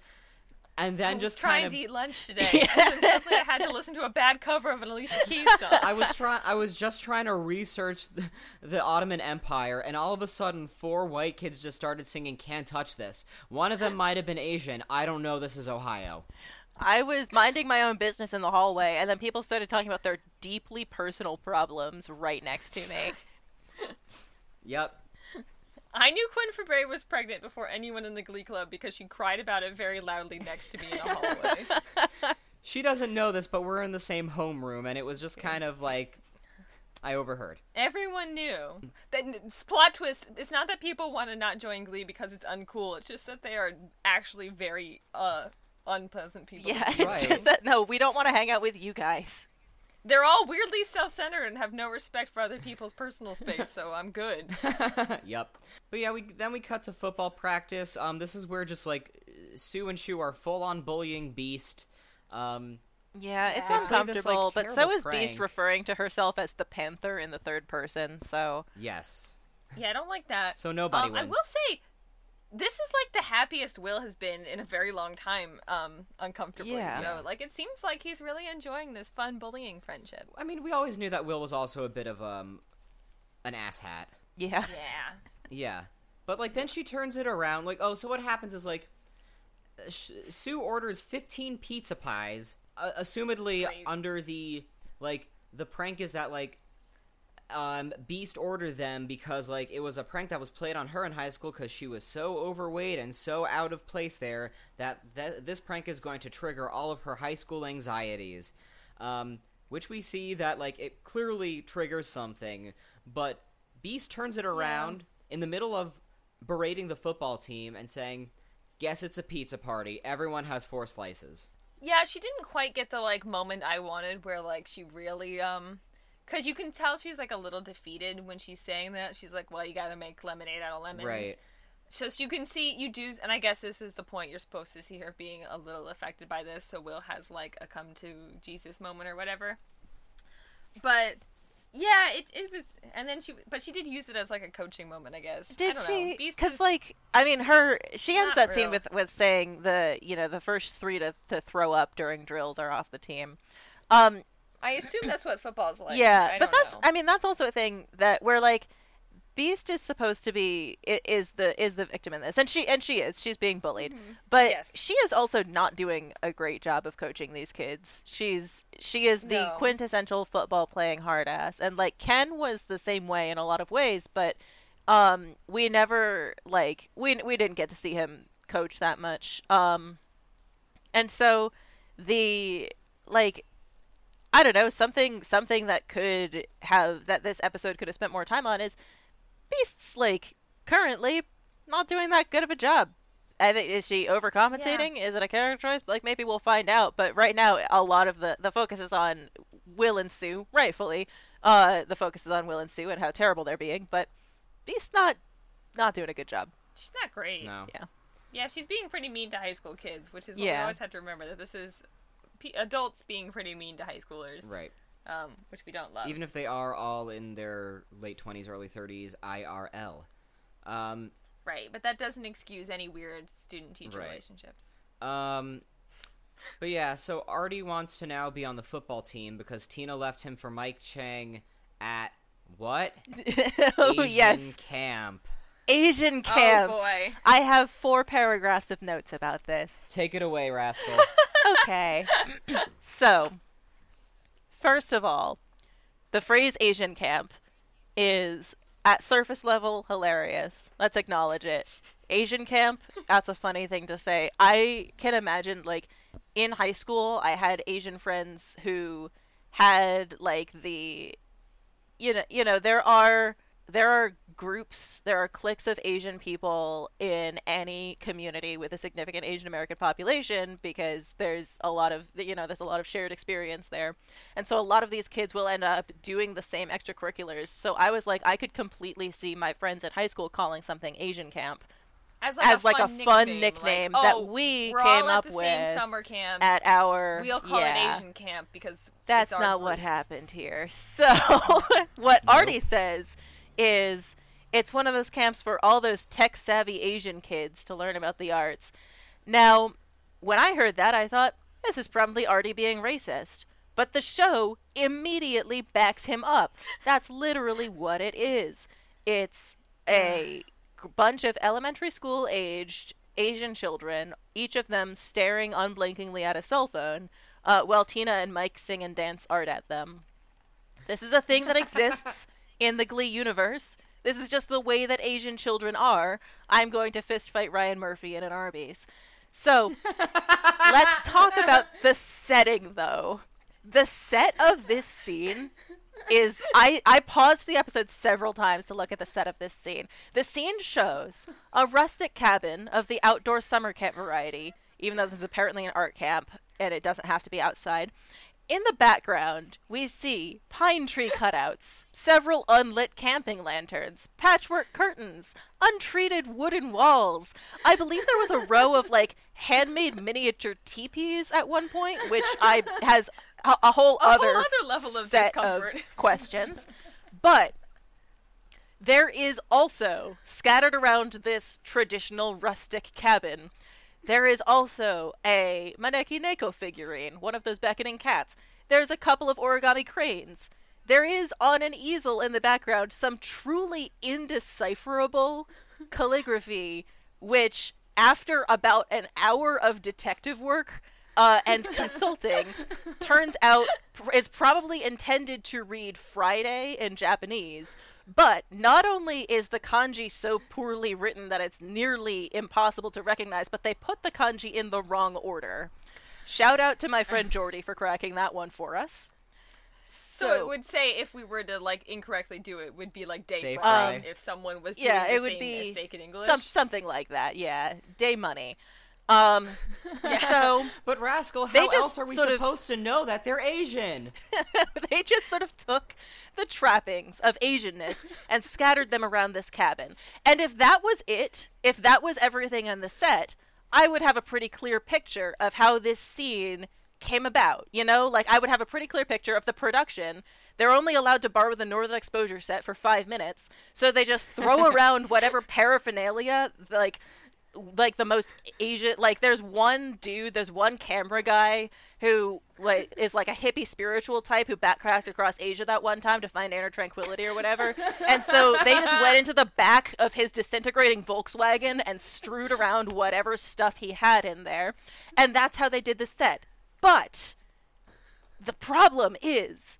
and then I was just trying kind of to eat lunch today, and then suddenly I had to listen to a bad cover of an Alicia Keys song. I was trying. I was just trying to research the, the Ottoman Empire, and all of a sudden, four white kids just started singing "Can't Touch This." One of them might have been Asian. I don't know. This is Ohio. I was minding my own business in the hallway, and then people started talking about their deeply personal problems right next to me. Yep. I knew Quinn Fabray was pregnant before anyone in the Glee Club because she cried about it very loudly next to me in a hallway. She doesn't know this, but we're in the same homeroom, and it was just kind of like I overheard. Everyone knew. That plot twist. It's not that people want to not join Glee because it's uncool. It's just that they are actually very uh unpleasant people. Yeah, it's Right. just that no, we don't want to hang out with you guys. They're all weirdly self-centered and have no respect for other people's personal space, so I'm good. yep. But yeah, we then we cut to football practice. Um, this is where just like Sue and Schue are full on bullying Beiste. Um, Yeah, it's Yeah. They play this, like, uncomfortable, but so terrible is Beiste referring to herself as the Panther in the third person. So yes. Yeah, I don't like that. So nobody Um, I will say, this is like the happiest Will has been in a very long time, um, uncomfortably. Yeah. So, like, it seems like he's really enjoying this fun bullying friendship. I mean, we always knew that Will was also a bit of um an asshat. yeah, Yeah. Yeah. But like then she turns it around like oh so what happens is like uh, Sue orders 15 pizza pies, uh, assumedly Great. under the like the prank is that like um Beiste ordered them because like it was a prank that was played on her in high school cuz she was so overweight and so out of place there that th- this prank is going to trigger all of her high school anxieties. Um which we see that like it clearly triggers something, but Beiste turns it around in the middle of berating the football team and saying, "Guess it's a pizza party. Everyone has four slices." Yeah, she didn't quite get the like moment I wanted where like she really um cuz you can tell she's like a little defeated when she's saying that. She's like, "Well, you got to make lemonade out of lemons." Right. Just you can see you do and I guess this is the point you're supposed to see her being a little affected by this, so Will has like a come to Jesus moment or whatever. But yeah, it it was and then she but she did use it as like a coaching moment, I guess. I Did don't she? Because like, I mean, her she ends Not that scene with with saying the you know the first three to to throw up during drills are off the team. Um, I assume that's what football's like. yeah, but that's know. I mean that's also a thing that where like Beiste is supposed to be is the is the victim in this, and she and she is she's being bullied, but Mm-hmm. Yes. she is also not doing a great job of coaching these kids. She's she is the No. quintessential football playing hard ass, and like Ken was the same way in a lot of ways, but um we never like we we didn't get to see him coach that much, um and so the like I don't know, something something that could have that this episode could have spent more time on is Beiste's like currently not doing that good of a job. I think is she overcompensating? Is it a character choice? Like maybe we'll find out. But right now, a lot of the the focus is on Will and Sue, rightfully. Uh, the focus is on Will and Sue and how terrible they're being. But Beiste's not not doing a good job. She's not great. No. Yeah. Yeah, she's being pretty mean to high school kids, which is what we always have to remember that this is p- adults being pretty mean to high schoolers, Right. um, which we don't love. Even if they are all in their late 20s, early 30s, IRL. Um, right, but that doesn't excuse any weird student-teacher Right. relationships. um, but yeah, so Artie wants to now be on the football team because Tina left him for Mike Chang at what? oh Asian yes, camp. Asian camp. Oh boy. I have four paragraphs of notes about this. Take it away, rascal. okay. so, first of all, the phrase Asian camp is at surface level hilarious. Let's acknowledge it. Asian camp, that's a funny thing to say. I can imagine like in high school I had Asian friends who had like the you know, you know, there are there are groups, there are cliques of Asian people in any community with a significant Asian American population because there's a lot of, you know, there's a lot of shared experience there. And so a lot of these kids will end up doing the same extracurriculars. So I was like, I could completely see my friends at high school calling something Asian camp As like, as a, like fun a fun nickname, nickname like, oh, that oh, we we're came all up the with same summer camp. at our we'll call yeah. it Asian camp because That's it's our not what happened here. So, what Artie says is it's one of those camps for all those tech savvy Asian kids to learn about the arts. Now, when I heard that, I thought, this is probably Artie being racist. But the show immediately backs him up. That's literally what it is. It's It's a bunch of elementary school aged Asian children, each of them staring unblinkingly at a cell phone, uh, while Tina and Mike sing and dance art at them. This is a thing that exists in the Glee universe. This is just the way that Asian children are. I'm going to fist fight Ryan Murphy in an Arby's. So, let's talk about the setting, though. The set of this scene is I I paused the episode several times to look at the set of this scene. The scene shows a rustic cabin of the outdoor summer camp variety, even though this is apparently an art camp and it doesn't have to be outside. In the background, we see pine tree cutouts, several unlit camping lanterns, patchwork curtains, untreated wooden walls. I believe there was a row of like handmade miniature teepees at one point, which I has a, a whole A whole other other level of set discomfort. of questions. But there is also scattered around this traditional rustic cabin. There is also a Maneki Neko figurine, one of those beckoning cats. There's a couple of origami cranes. There is on an easel in the background some truly indecipherable calligraphy, which after about an hour of detective work uh, and consulting, turns out is probably intended to read Friday in Japanese. But not only is the kanji so poorly written that it's nearly impossible to recognize, but they put the kanji in the wrong order. Shout out to my friend Jordy for cracking that one for us. So, it would say if we were to like incorrectly do it, would be like day, Day fry. fry. if someone was doing yeah, the it would same be mistake in English. some, something like that. Yeah, day money. Um, so But Rascal, how else are we sort of- supposed to know that they're Asian? they just sort of took the trappings of Asianness and scattered them around this cabin. And if that was it, if that was everything on the set, I would have a pretty clear picture of how this scene came about. You know, like I would have a pretty clear picture of the production. They're only allowed to borrow the Northern Exposure set for five minutes, so they just throw around whatever paraphernalia, like like the most Asian. Like there's one dude, there's one camera guy who like is like a hippie spiritual type who backcracked across Asia that one time to find inner tranquility or whatever. and so they just went into the back of his disintegrating Volkswagen and strewed around whatever stuff he had in there, and that's how they did the set. But the problem is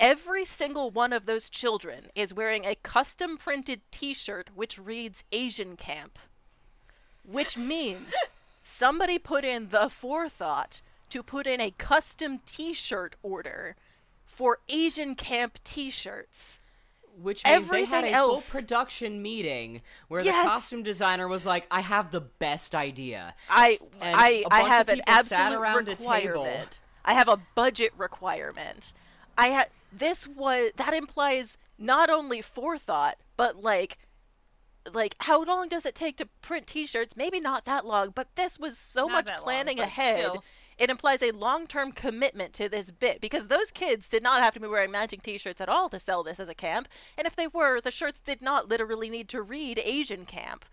every single one of those children is wearing a custom printed t-shirt which reads Asian camp which means somebody put in the forethought to put in a custom t-shirt order for Asian camp t-shirts. Which means they had Everything a full production meeting where Yes. the costume designer was like, "I have the best idea." I And I I have an absolute around a table. requirement. I have a budget requirement. I had this was that implies not only forethought but like like how long does it take to print t-shirts? Maybe not that long, but this was so Not much that long, planning ahead. still. It implies a long-term commitment to this bit because those kids did not have to be wearing matching t-shirts at all to sell this as a camp, and if they were, the shirts did not literally need to read Asian camp.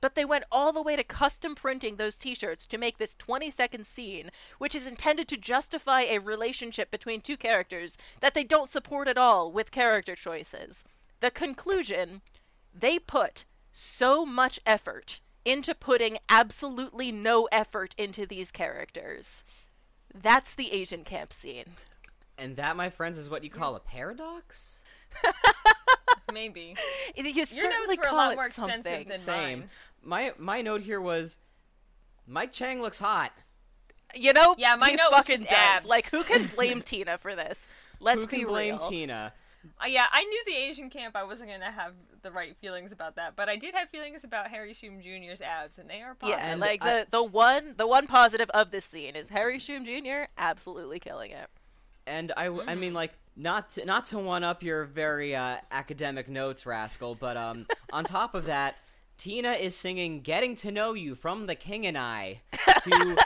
But they went all the way to custom printing those t shirts to make this 20 second scene, which is intended to justify a relationship between two characters that they don't support at all with character choices. The conclusion they put so much effort into putting absolutely no effort into these characters. That's the Asian camp scene. And that, my friends, is what you call a paradox. Maybe You your certainly notes were a lot more extensive something. than Same. mine. My my note here was, Mike Chang looks hot. You know, Yeah, my he note was fucking just does. abs. Like, who can blame Tina for this? Let's Who can blame real. Tina? Uh, yeah, I knew the Asian camp. I wasn't gonna have the right feelings about that, but I did have feelings about Harry Shum Jr.'s abs, and they are positive. Yeah, And like I- the the one the one positive of this scene is Harry Shum Jr. absolutely killing it. And I, Mm-hmm. mean, like, not to, not to one up your very uh, academic notes, rascal, but um, on top of that, Tina is singing "Getting to Know You" from The King and I to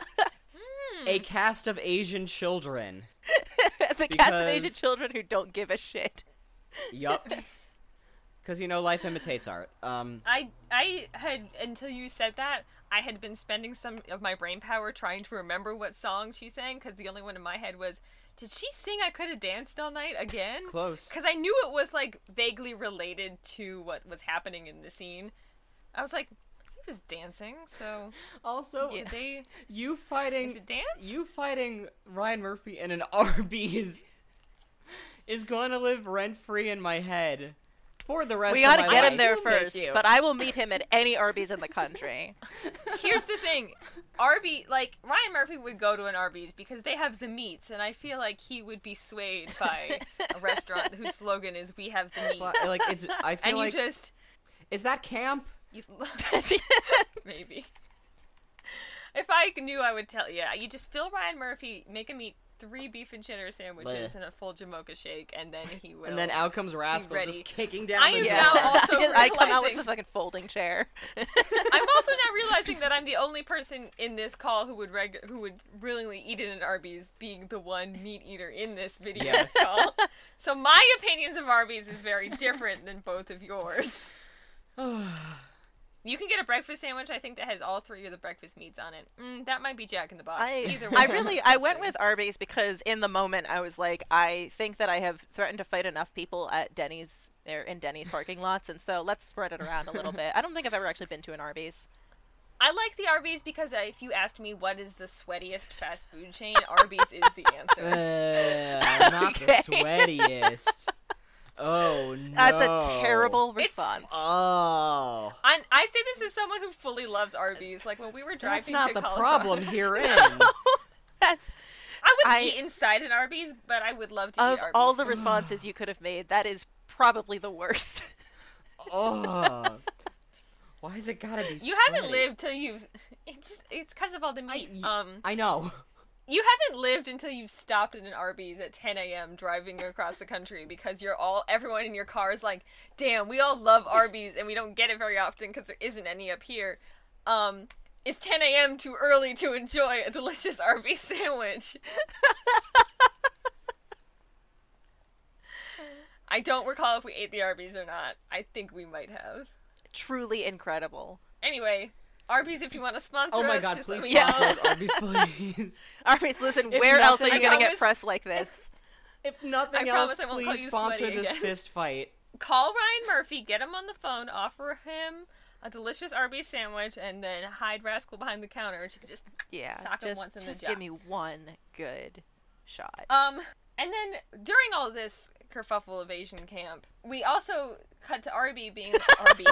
a cast of Asian children. the cast of Asian children who don't give a shit. Yup. Because you know, life imitates art. Um, I I had until you said that I had been spending some of my brain power trying to remember what song she sang because the only one in my head was did she sing I could have danced all night again? Close. Because I knew it was like vaguely related to what was happening in the scene. I was like, he was dancing, so also, did they? you fighting Is it dance? you fighting Ryan Murphy in an Arby's is going to live rent free in my head for the rest we of gotta get life. him there first, but I will meet him at any Arby's in the country. Here's the thing, Arby like Ryan Murphy would go to an Arby's because they have the meats, and I feel like he would be swayed by a restaurant whose slogan is "We have the meats," Sli- like it's I feel and you like just is that camp? you maybe. If I knew, I would tell you. You just fill Ryan Murphy, make him eat three beef and cheddar sandwiches Bleh. and a full Jamocha shake, and then he will. And then out comes Rascal just kicking down I the am door. now also Just- I come out with realizing- the fucking folding chair. I'm also now realizing that I'm the only person in this call who would reg- who would willingly eat in an Arby's, being the one meat eater in this video Yes. call. So my opinions of Arby's is very different than both of yours. You can get a breakfast sandwich, I think, that has all three of the breakfast meats on it. Mm, that might be Jack in the Box. I Either I really I went with Arby's because in the moment I was like I think that I have threatened to fight enough people at Denny's er, in Denny's parking lots and so let's spread it around a little bit. I don't think I've ever actually been to an Arby's. I like the Arby's because uh, if you asked me what is the sweatiest fast food chain, Arby's is the answer. Uh, not the sweatiest. Oh no. That's a terrible It's- response. Oh. I, I say this as someone who fully loves Arby's. Like when we were driving That's not to the Colorado- problem herein. That's I wouldn't I- eat inside an Arby's, but I would love to eat of Arby's. all the responses you could have made, that is probably the worst. oh. Why has it gotta be you haven't lived till you've. It's just it's because of all the meat. I- um, I know. You haven't lived until you've stopped at an Arby's at 10 a.m. driving across the country because you're all everyone in your car is like, damn, we all love Arby's and we don't get it very often because there isn't any up here. Um, is 10 a.m. too early to enjoy a delicious Arby's sandwich? I don't recall if we ate the Arby's or not. I think we might have. Truly incredible. Anyway, Arby's, if you want to sponsor Oh my us, god, just please let me sponsor know. us, Arby's, please. Arby's, listen, If where else are nothing you gonna get else- press like this? If nothing I else, promise I won't call please you sponsor sweaty this again. fist fight. call Ryan Murphy, get him on the phone, offer him a delicious Arby's sandwich, and then hide Rascal behind the counter, and she can just Yeah, sock him just, once in the just jaw. give me one good shot. Um, and then during all this kerfuffle of Asian camp, we also cut to Arby being Arby.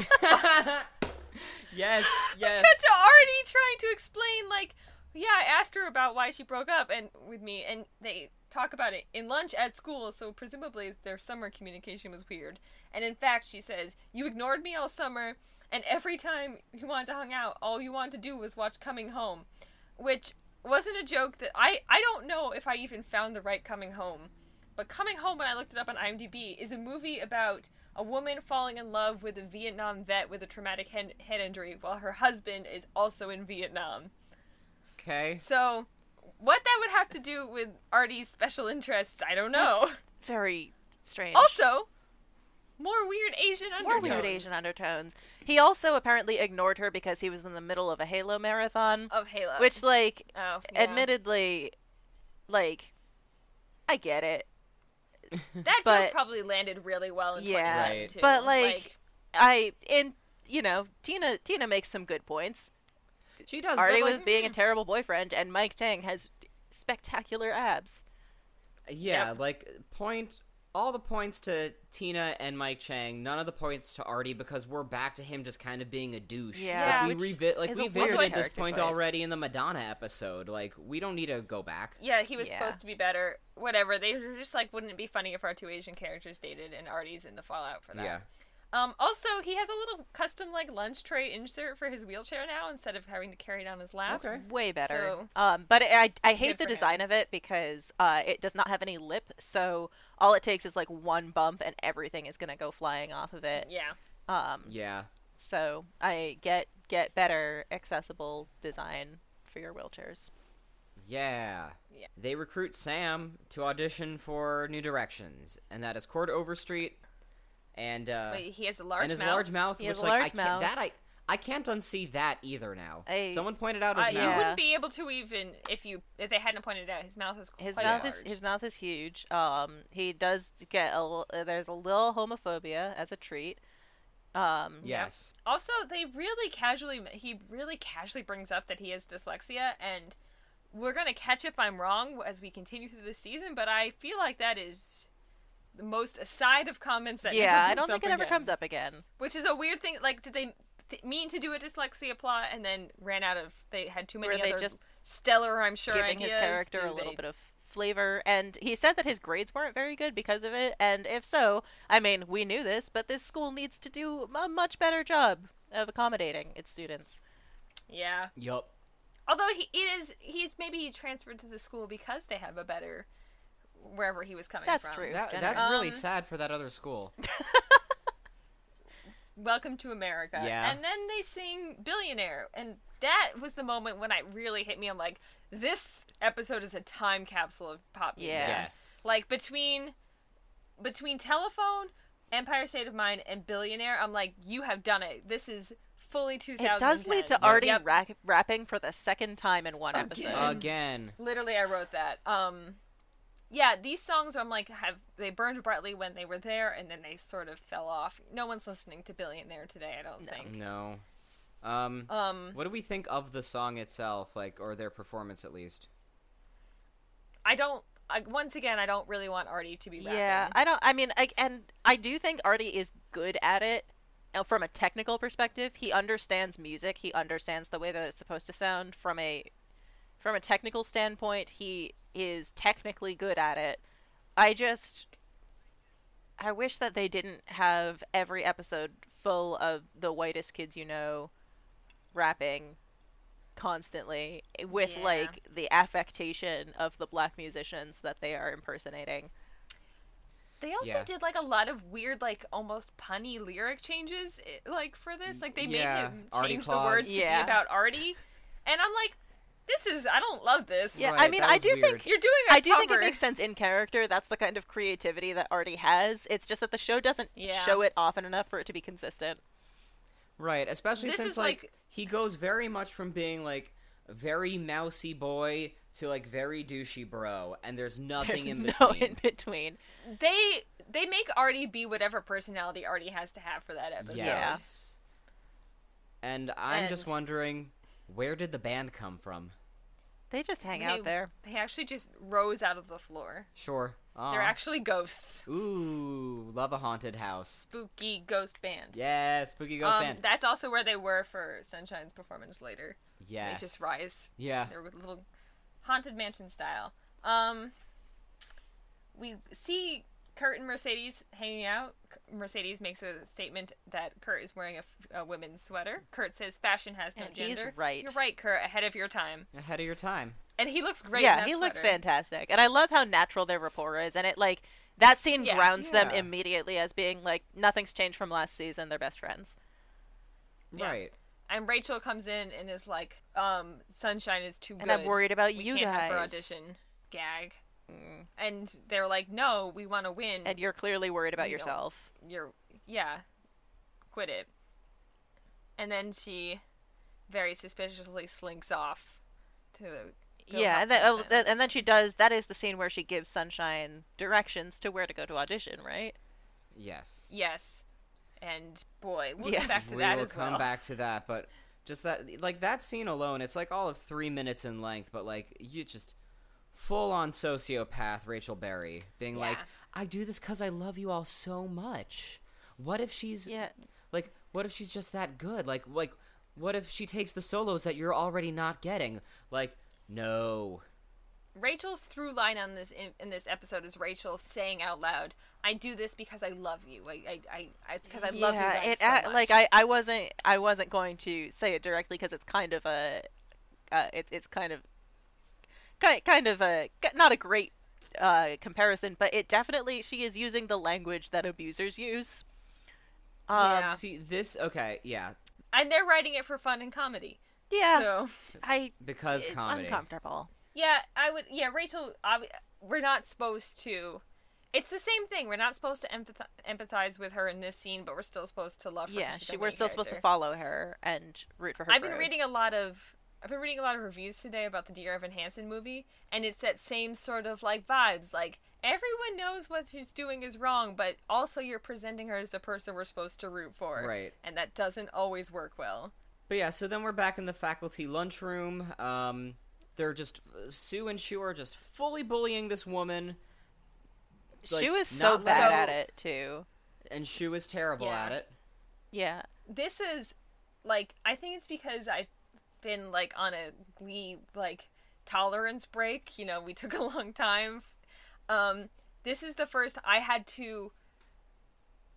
Cut Yes, yes. to Artie trying to explain, like, yeah, I asked her about why she broke up and with me, and they talk about it in lunch at school. So presumably their summer communication was weird. And in fact, she says, "You ignored me all summer, and every time you wanted to hang out, all you wanted to do was watch Coming Home," which wasn't a joke that I I don't know if I even found the right Coming Home. But Coming Home, when I looked it up on IMDb, is a movie about a woman falling in love with a Vietnam vet with a traumatic head, head injury while her husband is also in Vietnam. Okay. So, what that would have to do with Artie's special interests, I don't know. Very strange. Also, more weird Asian undertones. more weird Asian undertones. He also apparently ignored her because he was in the middle of a Halo marathon, of Halo. which, like, oh, yeah. admittedly, like, I get it. that but- joke probably landed really well in Yeah, 2010 Right. too. but, like, I and you know Tina Tina makes some good points. She does. Artie like, was being a mm. terrible boyfriend, and Mike Chang has spectacular abs. Yeah, Yep. like point all the points to Tina and Mike Chang, none of the points to Artie because we're back to him just kind of being a douche. Yeah, like, we which revi- like we visited this point choice. already in the Madonna episode. Like we don't need to go back. yeah, he was Yeah. supposed to be better. Whatever. They were just like, wouldn't it be funny if our two Asian characters dated and Artie's in the fallout for that? Yeah. Um, also, he has a little custom like lunch tray insert for his wheelchair now instead of having to carry it on his lap. Okay. Way better. So- um, but I I hate the for him. design of it because uh, it does not have any lip, so all it takes is like one bump and everything is gonna go flying off of it. Yeah. Um, Yeah. so I get get better accessible design for your wheelchairs. Yeah. Yeah. They recruit Sam to audition for New Directions, and that is Chord Overstreet, and uh, Wait, he has a large mouth. and his mouth. large mouth, He has which a like I large can't mouth. that I I can't unsee that either now. I- Someone pointed out his Uh, mouth. You wouldn't be able to even if you if they hadn't pointed it out. His mouth is quite His mouth large. is his mouth is huge. Um, he does get a l- uh, there's a little homophobia as a treat. Um, Yes. Also, they really casually he really casually brings up that he has dyslexia, and we're gonna catch if I'm wrong as we continue through the season. But I feel like that is the most aside of comments that yeah, I don't think up it ever again. comes up again. Which is a weird thing. Like, did they th- mean to do a dyslexia plot and then ran out of? They had too many Were they other just stellar, I'm sure, giving his character Do a little they- bit of flavor and he said that his grades weren't very good because of it and if so i mean we knew this but this school needs to do a much better job of accommodating its students Yeah. Yup. Although he it is he's maybe he transferred to the school because they have a better wherever he was coming That's from. true. That, Generous. that's really Um, sad for that other school. Welcome to America. Yeah. And then they sing Billionaire and that was the moment when it really hit me. I'm like, this episode is a time capsule of pop music. Yeah. Yes. Like between between Telephone, Empire State of Mind, and Billionaire, I'm like, you have done it. This is fully 2010. it does lead to Yep. artie Yep. ra- rapping for the second time in one episode Again. Again. Literally, I wrote that. Um, yeah, these songs I'm like have they burned brightly when they were there, and then they sort of fell off. No one's listening to Billionaire today, I don't think. No. Um, Um, what do we think of the song itself, like, or their performance at least? I don't. I, once again, I don't really want Artie to be rapping. Yeah, I don't. I mean, I, and I do think Artie is good at it uh, from a technical perspective. He understands music. He understands the way that it's supposed to sound. From a from a technical standpoint, he is technically good at it. I just I wish that they didn't have every episode full of the whitest kids you know rapping constantly with Yeah. like the affectation of the black musicians that they are impersonating. They also Yeah. did like a lot of weird, like almost punny lyric changes, eh, like for this. Like they Yeah, made him change the Claus. words to Yeah. be about Artie, and I'm like, this is I don't love this. Yeah, I mean, I do weird. think You're doing a I do think it makes sense in character. That's the kind of creativity that Artie has. It's just that the show doesn't Yeah. show it often enough for it to be consistent. Right, especially This since like, like- he goes very much from being like very mousy boy to like very douchey bro, and there's nothing There's in no between. in between. They they make Artie be whatever personality Artie has to have for that episode. Yes. And I'm just wondering, where did the band come from? They just hang They, out there. They actually just rose out of the floor. Sure. Aw. They're actually ghosts. Ooh, love a haunted house. Spooky ghost band. Yeah, spooky ghost um, band. That's also where they were for Sunshine's performance later. yes. They just rise. Yeah. They're with a little haunted mansion style. Um, we see Kurt and Mercedes hanging out. Mercedes makes a statement that Kurt is wearing a, f- a women's sweater. Kurt says fashion has no And he's gender. right. You're right, Kurt. Ahead of your time. Ahead of your time. And he looks great. in yeah, that he looks fantastic, and I love how natural their rapport is. And it like that scene Yeah. grounds them immediately as being like nothing's changed from last season. They're best friends. Yeah. Right. And Rachel comes in and is like, um, Sunshine is too And good. I'm worried about we you can't have her guys. Mm. audition. Gag. And they're like, no, we want to win. And you're clearly worried about You don't- yourself. You're yeah quit it and then she very suspiciously slinks off to yeah, and then, oh, Sunshine and then she does. That is the scene where she gives Sunshine directions to where to go to audition, right? Yes. yes and boy we'll Yes. come back to we that will as come well back to that, but just that, like that scene alone, it's like all of three minutes in length, but like you just full on sociopath Rachel Berry being like, Yeah. "I do this because I love you all so much." What if she's Yeah. like, what if she's just that good? Like, like, what if she takes the solos that you're already not getting? Like, no. rachel's through line on this in, in this episode is rachel saying out loud i do this because i love you i i, I it's because i love you guys it so a- much. like I, I wasn't I wasn't going to say it directly because it's kind of a uh, it's it's kind of kind kind of a not a great uh, comparison, but it definitely she is using the language that abusers use. Um, Yeah. See this? Okay, yeah, and they're writing it for fun and comedy yeah, so I because it's comedy. uncomfortable. Yeah, I would. Yeah, Rachel. obvi- We're not supposed to. It's the same thing. We're not supposed to empath- empathize with her in this scene, but we're still supposed to love her. Yeah, she, we're main still supposed to follow her and root for her. I've been reading a lot of. I've been reading a lot of reviews today about the Dear Evan Hansen movie, and it's that same sort of like vibes. Like everyone knows what she's doing is wrong, but also you're presenting her as the person we're supposed to root for, Right. And that doesn't always work well. But yeah, so then we're back in the faculty lunchroom. Um, they're just Sue and Schue are just fully bullying this woman, like, she was so bad so- at it too. and Schue is terrible Yeah. at it. Yeah, this is like I think it's because I've been like on a glee like tolerance break. You know, we took a long time. Um, this is the first I had to.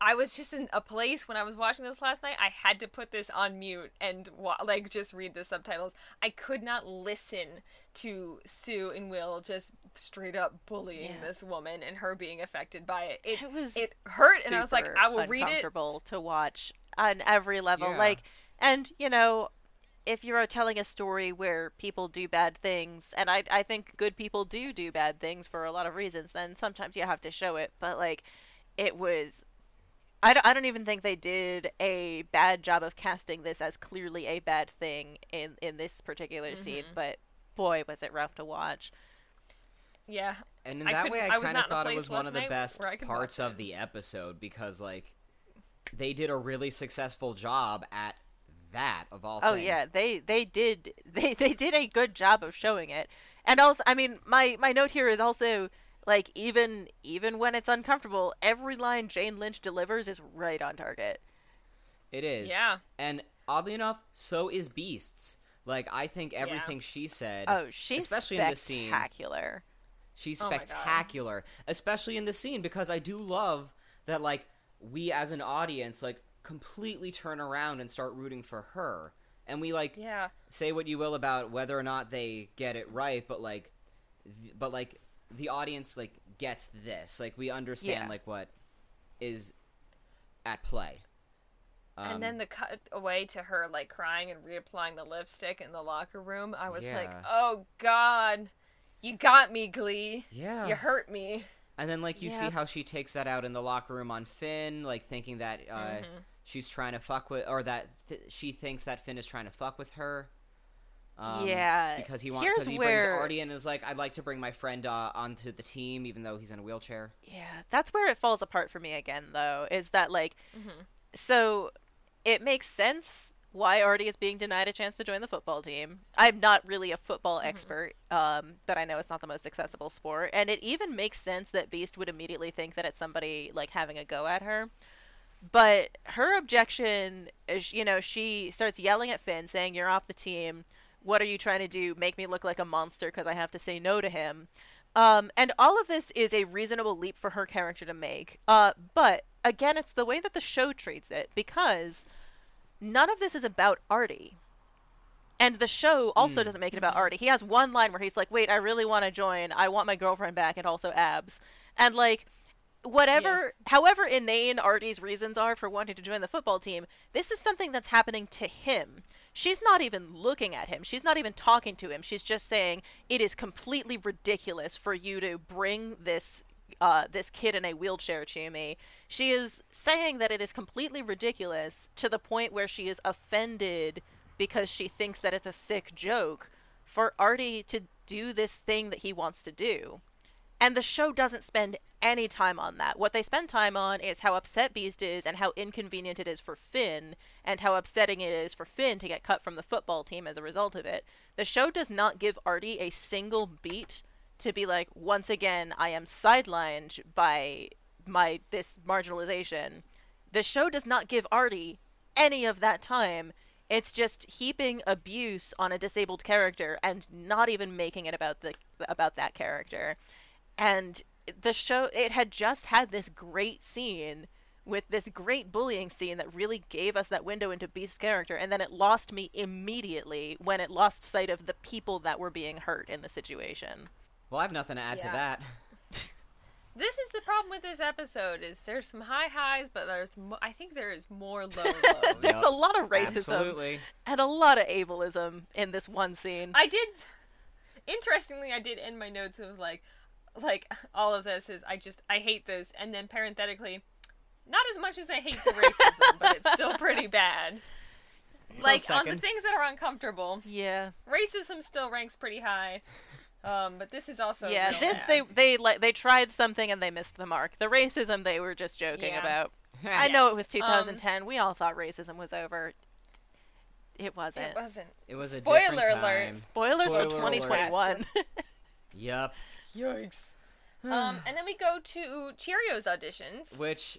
I was just in a place when I was watching this last night. I had to put this on mute and wa- like just read the subtitles. I could not listen to Sue and Will just straight up bullying Yeah. this woman and her being affected by it. It, It was it hurt, and I was like, I will read it. uncomfortable to watch on every level. Yeah. Like, and you know, if you're telling a story where people do bad things, and I I think good people do do bad things for a lot of reasons, then sometimes you have to show it. But like, it was. I don't, I don't even think they did a bad job of casting this as clearly a bad thing in, in this particular scene, Mm-hmm. but boy, was it rough to watch. Yeah, And in I that way, I I kind of thought it was one of the best where I could parts of the episode because, like, they did a really successful job at that of all Oh things. yeah, they they did they they did a good job of showing it. And also, I mean, my my note here is also like even even when it's uncomfortable, every line Jane Lynch delivers is right on target. It is. Yeah. And oddly enough, so is Beiste's. Like I think everything she said. Oh, she's especially in this scene. spectacular. She's Oh spectacular, especially in the scene because I do love that like we as an audience like completely turn around and start rooting for her. And we like Yeah. say what you will about whether or not they get it right, but like th- but like the audience like gets this. Like we understand Yeah. like what is at play. Um, and then the cut away to her like crying and reapplying the lipstick in the locker room. I was like, "Oh God, you got me, Glee. Yeah. You hurt me." And then like you see how she takes that out in the locker room on Finn, like thinking that uh, Mm-hmm. She's trying to fuck with, or that th- she thinks that Finn is trying to fuck with her. Um, Yeah, because he wants here's because he where- brings Artie and is like, I'd like to bring my friend uh, onto the team, even though he's in a wheelchair. Yeah, that's where it falls apart for me again, though, is that, like, Mm-hmm. so it makes sense why Artie is being denied a chance to join the football team. I'm not really a football Mm-hmm. expert, um, but I know it's not the most accessible sport. And it even makes sense that Beiste would immediately think that it's somebody, like, having a go at her. But her objection is, you know, she starts yelling at Finn, saying, You're off the team. What are you trying to do? Make me look like a monster because I have to say no to him. Um, and all of this is a reasonable leap for her character to make. Uh, but again, it's the way that the show treats it because none of this is about Artie. And the show also doesn't make it about Artie. He has one line where he's like, "Wait, I really want to join. I want my girlfriend back and also abs." And like whatever however inane Artie's reasons are for wanting to join the football team, this is something that's happening to him. She's not even looking at him. She's not even talking to him. She's just saying it is completely ridiculous for you to bring this uh, this kid in a wheelchair to me. She is saying that it is completely ridiculous to the point where she is offended because she thinks that it's a sick joke for Artie to do this thing that he wants to do. And the show doesn't spend any time on that. What they spend time on is how upset Beiste is and how inconvenient it is for Finn and how upsetting it is for Finn to get cut from the football team as a result of it. The show does not give Artie a single beat to be like, once again, I am sidelined by my this marginalization. The show does not give Artie any of that time. It's just heaping abuse on a disabled character and not even making it about the about that character. And the show it had just had this great scene with this great bullying scene that really gave us that window into Beiste's character and then it lost me immediately when it lost sight of the people that were being hurt in the situation. Well, I have nothing to add to that. This is the problem with this episode: is there's some high highs, but there's mo- I think there is more low lows. There's a lot of racism Absolutely. and a lot of ableism in this one scene. I did. Interestingly, I did end my notes of like, like all of this is I just I hate this, and then parenthetically, not as much as I hate the racism, but it's still pretty bad. Like on the things that are uncomfortable, yeah. racism still ranks pretty high. Um, but this is also Yeah, real this bad. they they like they tried something and they missed the mark. The racism they were just joking Yeah. about. I know it was 2010. we all thought racism was over. It wasn't. It wasn't. It was a Spoiler alert. time. Spoilers Spoiler for alert. 2021. Yep. Yikes. um, and then we go to Cheerios auditions. Which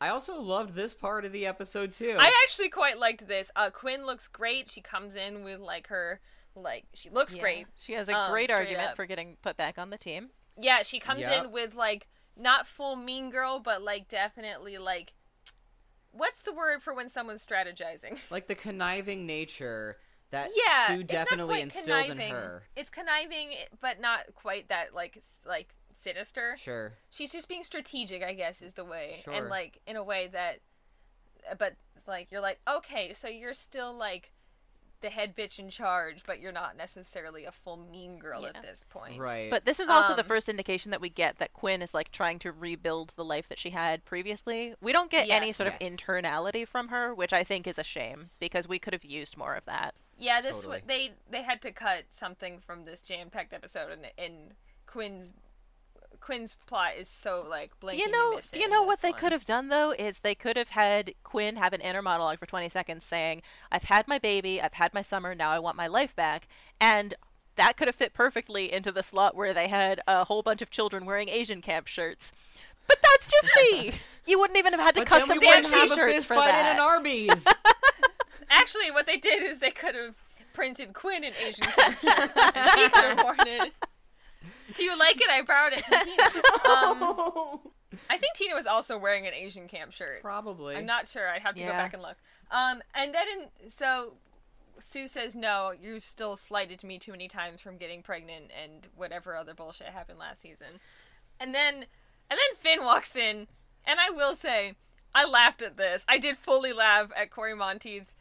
I also loved this part of the episode too. I actually quite liked this. Uh, Quinn looks great. She comes in with like her, like she looks Yeah. great. She has a Um, great argument up. for getting put back on the team. Yeah, she comes Yep. in with like not full mean girl, but like definitely like, what's the word for when someone's strategizing? like the conniving nature that yeah, Sue it's not definitely quite instilled conniving. in her. It's conniving, but not quite that like like sinister. Sure. She's just being strategic, I guess, is the way, Sure. and like in a way that, but it's like you're like okay, so you're still like the head bitch in charge, but you're not necessarily a full mean girl Yeah. at this point. Right. But this is also the Um, first indication that we get that Quinn is like trying to rebuild the life that she had previously. We don't get any Yes. sort of internality from her, which I think is a shame because we could have used more of that. Yeah, this Totally. w- they they had to cut something from this jam-packed episode, and and Quinn's Quinn's plot is so like Do blinking. you know? Do you know what this they could have done though? Is they could have had Quinn have an inner monologue for 20 seconds saying, "I've had my baby, I've had my summer, now I want my life back," and that could have fit perfectly into the slot where they had a whole bunch of children wearing Asian camp shirts. But that's just me. you wouldn't even have had to But then custom we make wouldn't have a t-shirts fist for fight that. in an Arby's. Actually, what they did is they could have printed Quinn in Asian culture, and she could have worn it. Do you like it? I borrowed it from Tina. Um, I think Tina was also wearing an Asian camp shirt. Probably. I'm not sure. I'd have to go back and look. Um, and then in, so Sue says, "No, you've still slighted me too many times from getting pregnant and whatever other bullshit happened last season." And then, and then Finn walks in, and I will say, I laughed at this. I did fully laugh at Cory Monteith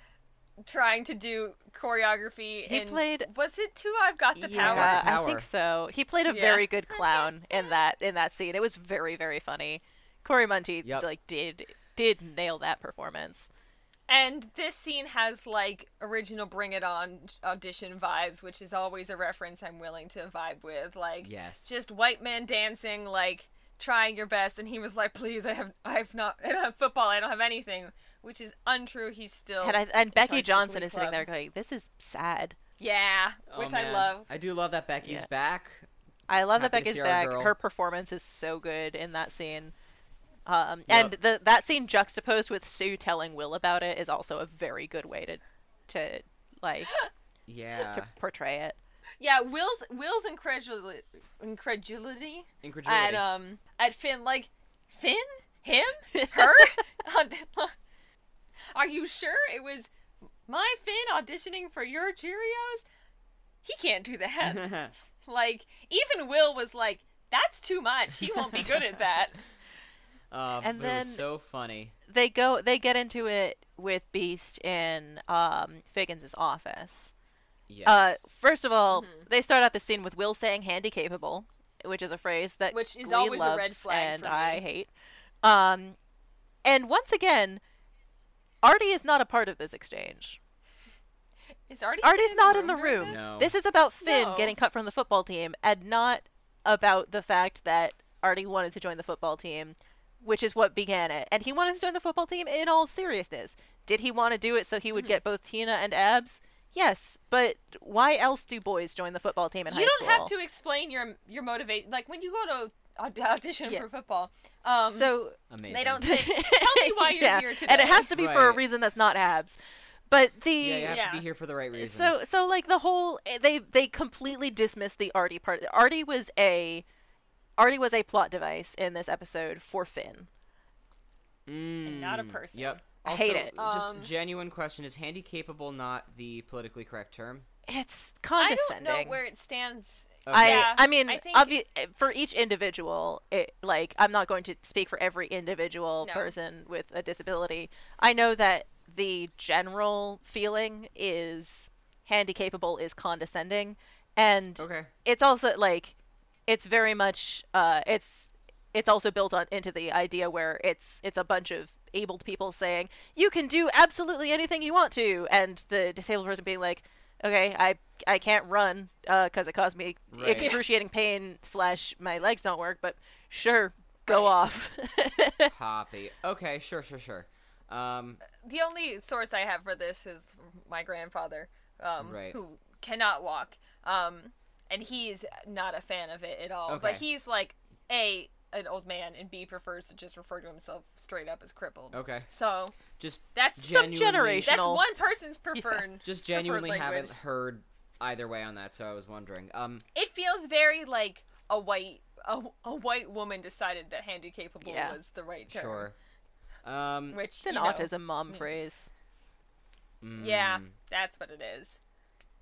trying to do choreography. He in, played- Was it two? I've got the yeah, power. the I think so. He played a Yeah. very good clown in that in that scene. It was very very funny. Cory Monteith Yep. like did did nail that performance. And this scene has like original Bring It On audition vibes, which is always a reference I'm willing to vibe with. Like, Yes. just white men dancing, like trying your best. And he was like, "Please, I have, I have not, I don't have football. I don't have anything," which is untrue. He's still And I, and Becky charge of the Johnson is sitting there Club. going, "This is sad." yeah, Oh, which I love. I do love that Becky's Yeah. back. I love that Happy to Becky's back. girl. Her performance is so good in that scene. Um, and the that scene juxtaposed with Sue telling Will about it is also a very good way to to like Yeah. to portray it. Yeah, Will's Will's incredulity, incredulity Incredulity. at um at Finn like Finn him her are you sure it was my Finn auditioning for your Cheerios he can't do that like even Will was like that's too much he won't be good at that uh, And but it was then- so funny. They go they get into it with Beiste in um Figgins' office. Yes. Uh, first of all, Mm-hmm. they start out the scene with Will saying "handy capable," which is a phrase that Which is Glee always a red flag and for I hate. Um, and once again, Artie is not a part of this exchange. is Artie Artie's in not in the room. this? No. This is about Finn No. getting cut from the football team, and not about the fact that Artie wanted to join the football team, which is what began it. And he wanted to join the football team in all seriousness. Did he want to do it so he Mm-hmm. would get both Tina and Abs? Yes, but why else do boys join the football team in you high school? You don't have to explain your your motivate like when you go to aud- audition Yeah. for football um So Amazing. they don't say tell me why you're yeah, here today and it has to be for a reason that's not Abs. But the Yeah, you have to be here for the right reasons. So so like the whole eh, they they completely dismissed the Artie part. Artie was a Artie was a plot device in this episode for Finn. Mm, not a person. Yep. I Also, hate it. Just Um, genuine question: Is handy capable not the politically correct term? It's condescending. I don't know where it stands I Yeah, I mean I think- obvi- for each individual, it like I'm not going to speak for every individual No. person with a disability. I know that the general feeling is handy capable is condescending and Okay. it's also like it's very much uh it's it's also built on into the idea where it's it's a bunch of abled people saying you can do absolutely anything you want to and the disabled person being like okay i i can't run because it caused me Right. excruciating pain slash my legs don't work but sure go Right. off Copy. Okay. Sure. Sure. Sure. Um. the only source i have for this is my grandfather um Right. who cannot walk um and he's not a fan of it at all Okay. but he's like a an old man and b prefers to just refer to himself straight up as crippled Okay. so Just that's genuinely. generation- that's one person's preferred Just preferred genuinely haven't language. heard either way on that, so I was wondering. Um. it feels very like a white a, a white woman decided that handy capable Yeah. was the right term. Sure. Um. Which it's an you know, autism mom phrase Yeah, mm, that's what it is.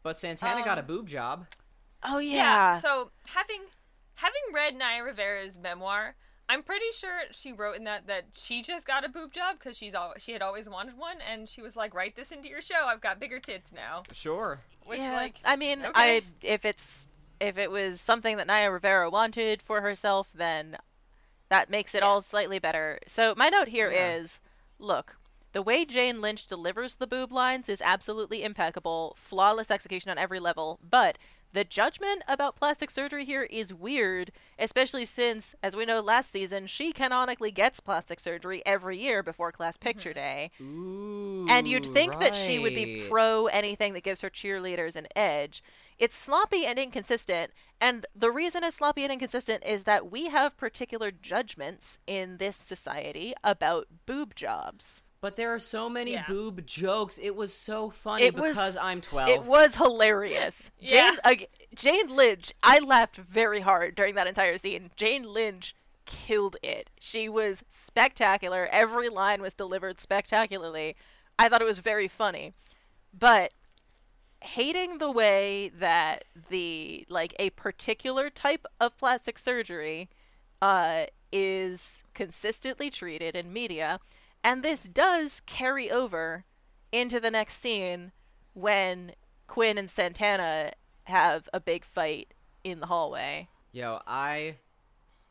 But Santana got a Um, boob job. oh yeah. yeah, So having having read Naya Rivera's memoir, I'm pretty sure she wrote in that that she just got a boob job because she's all she had always wanted one, and she was like, "Write this into your show. I've got bigger tits now." Sure. Which yeah. like I mean, okay. I if it's if it was something that Naya Rivera wanted for herself, then that makes it all slightly better. So my note here is, Yeah. look, The way Jane Lynch delivers the boob lines is absolutely impeccable, flawless execution on every level, but the judgment about plastic surgery here is weird, especially since, as we know last season, she canonically gets plastic surgery every year before Class mm-hmm. Picture Day. Ooh, And you'd think that she would be pro anything that gives her cheerleaders an edge. It's sloppy and inconsistent, and the reason it's sloppy and inconsistent is that we have particular judgments in this society about boob jobs. But there are so many Yeah. boob jokes. It was so funny It was- because I'm 12. It was hilarious. Yeah. Jane, uh, Jane Lynch, I laughed very hard during that entire scene. Jane Lynch killed it. She was spectacular. Every line was delivered spectacularly. I thought it was very funny. But hating the way that the like a particular type of plastic surgery uh, is consistently treated in media, and this does carry over into the next scene when Quinn and Santana have a big fight in the hallway. Yo, I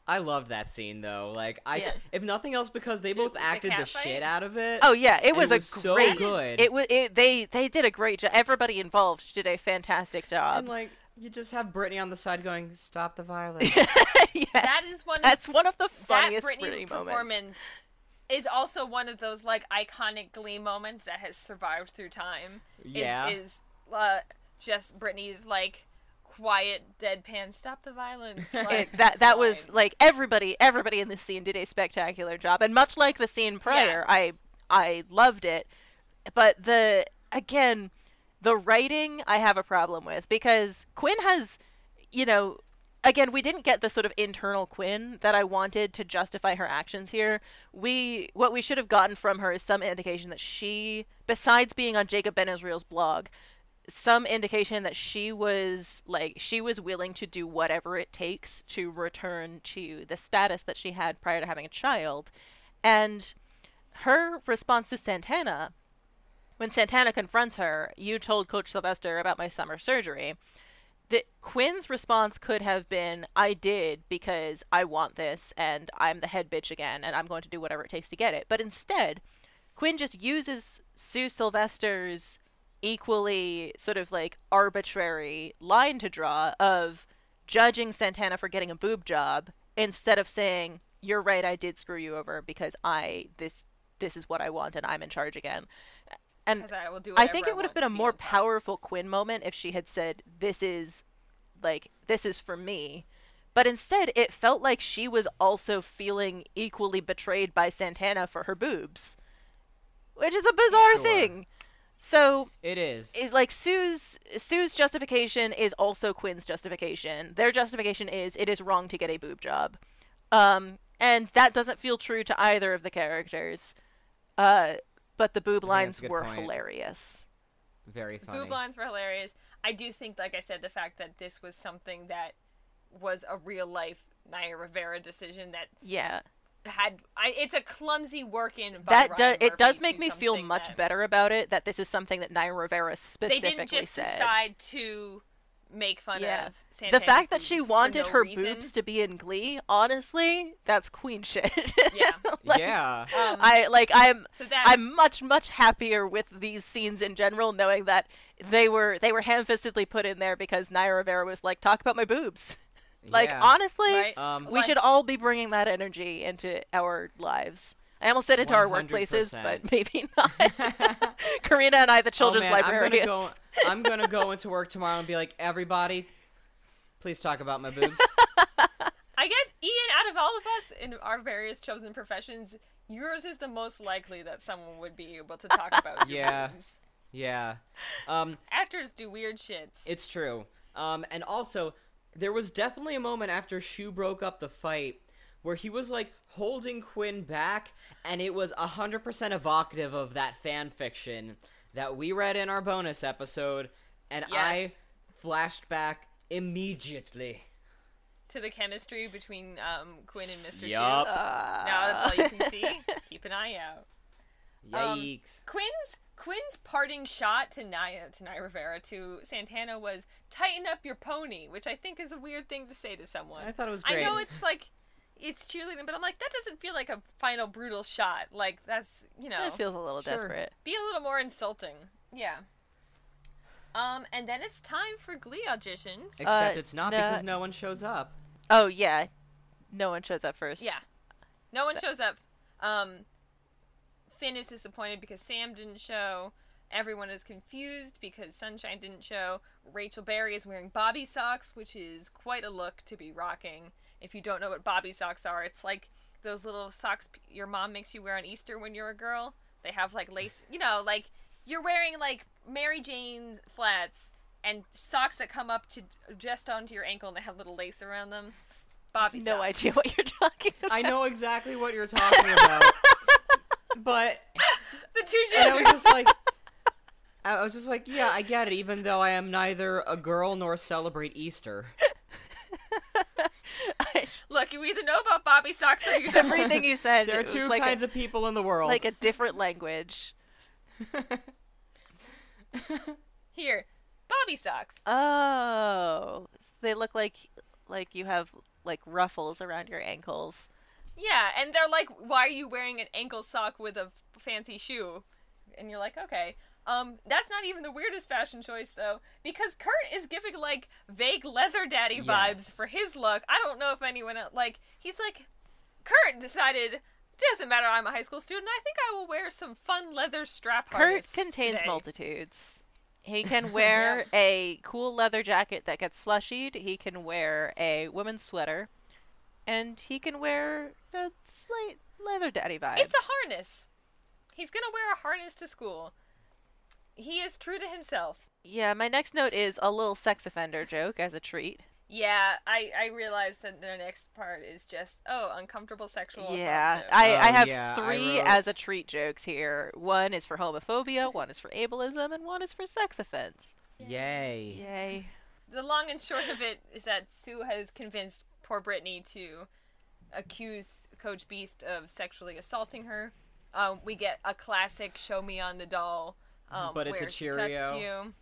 I loved that scene though. Like I Yeah. if nothing else because they both acted the cat fight? shit out of it. Oh yeah, it and was, it a was so great. good. It was. It, they they did a great job. Everybody involved did a fantastic job. and like you just have Brittany on the side going, "Stop the violence." yes, That is one of that's one of the that funniest Brittany Brittany moments. performance is also one of those like iconic Glee moments that has survived through time. Is- Yeah. is, uh, just Brittany's like quiet deadpan stop the violence. Like, that that was like everybody everybody in this scene did a spectacular job and much like the scene prior i i loved it but the again the writing i have a problem with because quinn has you know again we didn't get the sort of internal quinn that i wanted to justify her actions here. We what we should have gotten from her is some indication that she besides being on jacob ben israel's blog some indication that she was like she was willing to do whatever it takes to return to the status that she had prior to having a child. And her response to santana when santana confronts her you told coach sylvester about my summer surgery that quinn's response could have been i did because i want this and i'm the head bitch again and i'm going to do whatever it takes to get it but instead quinn just uses sue sylvester's equally sort of like arbitrary line to draw of judging Santana for getting a boob job instead of saying you're right I did screw you over because I this this is what I want and I'm in charge again. And 'Cause I will do I think it would have been a more powerful Quinn moment if she had said this is like this is for me. But instead it felt like she was also feeling equally betrayed by Santana for her boobs. Which is a bizarre Sure. thing. So it is. it, like Sue's Sue's justification is also Quinn's justification. Their justification is it is wrong to get a boob job, um, and that doesn't feel true to either of the characters. Uh, but the boob lines a were point. hilarious. Very funny. Boob lines were hilarious. I do think, like I said, the fact that this was something that was a real life Naya Rivera decision that Yeah, had. I, it's a clumsy work in. By that does it does make me feel much that- better about it. That this is something that Naya Rivera specifically They didn't just said. decide to make fun Yeah. of the fact that she wanted no her reason. boobs to be in Glee, honestly, that's queen shit. Yeah. Like, yeah. Um, I like I'm so that I'm much much happier with these scenes in general, knowing that they were they were ham-fistedly put in there because Naya Rivera was like, "Talk about my boobs." Like yeah. honestly, right? Um, we Like- should all be bringing that energy into our lives. I almost said into our 100%. workplaces, but maybe not. Karina and I, the children's oh, man, librarians. I'm gonna go. I'm gonna go into work tomorrow and be like, everybody, please talk about my boobs. I guess Ian, out of all of us in our various chosen professions, yours is the most likely that someone would be able to talk about your Yeah. boobs. yeah. Um, Actors do weird shit. It's true. Um, and also, there was definitely a moment after Schue broke up the fight where he was like holding Quinn back, and it was 100% evocative of that fan fiction that we read in our bonus episode, and I flashed back immediately. To the chemistry between um, Quinn and Mr. Yup. Schue. Now that's all you can see. Keep an eye out. Um, Yikes. Quinn's Quinn's parting shot to Naya to Naya Rivera to Santana was "tighten up your pony," which I think is a weird thing to say to someone. I thought it was I know it's like it's cheerleading, but I'm like, that doesn't feel like a final brutal shot. Like that's you know, It feels a little Sure. desperate. be a little more insulting. Yeah. Um, and then it's time for Glee auditions. Except Uh, it's not no- because no one shows up. Oh yeah, no one shows up first. Yeah. No one shows up. Um, Finn is disappointed because Sam didn't show. Everyone is confused because Sunshine didn't show. Rachel Berry is wearing bobby socks, which is quite a look to be rocking. If you don't know what bobby socks are, it's like those little socks your mom makes you wear on Easter when you're a girl. They have like lace, you know, like you're wearing like Mary Jane flats and socks that come up to just onto your ankle and they have little lace around them. Bobby No socks. idea what you're talking about. I know exactly what you're talking about. but The two and I was just like I was just like, yeah, I get it, even though I am neither a girl nor celebrate Easter. I- Look, you either know about Bobby socks or you don't. everything you said. There are two like kinds a, of people in the world. like a different language. Here, Bobby socks. Oh, they look like like you have like ruffles around your ankles. Yeah, and they're like, "Why are you wearing an ankle sock with a fancy shoe?" And you're like, "Okay." Um, that's not even the weirdest fashion choice though, because Kurt is giving like vague leather daddy vibes Yes. for his look. I don't know if anyone else, like he's like, Kurt decided. Doesn't matter. I'm a high school student. I think I will wear some fun leather strap Kurt contains today." multitudes. He can wear a cool leather jacket that gets slushied. He can wear a woman's sweater, and he can wear a slight leather daddy vibe. It's a harness. He's gonna wear a harness to school. He is true to himself. yeah. My next note is a little sex offender joke as a treat. Yeah, I I realized that the next part is just oh uncomfortable sexual Yeah, joke. I, I Oh, have yeah, I three wrote- as a treat jokes here. One is for homophobia, one is for ableism, and one is for sex offense. Yay. Yay. the long and short of it is that Sue has convinced poor Brittany to accuse Coach Beiste of sexually assaulting her. Um, we get a classic "Show me on the doll," um, But it's a where she touched Cheerio. you.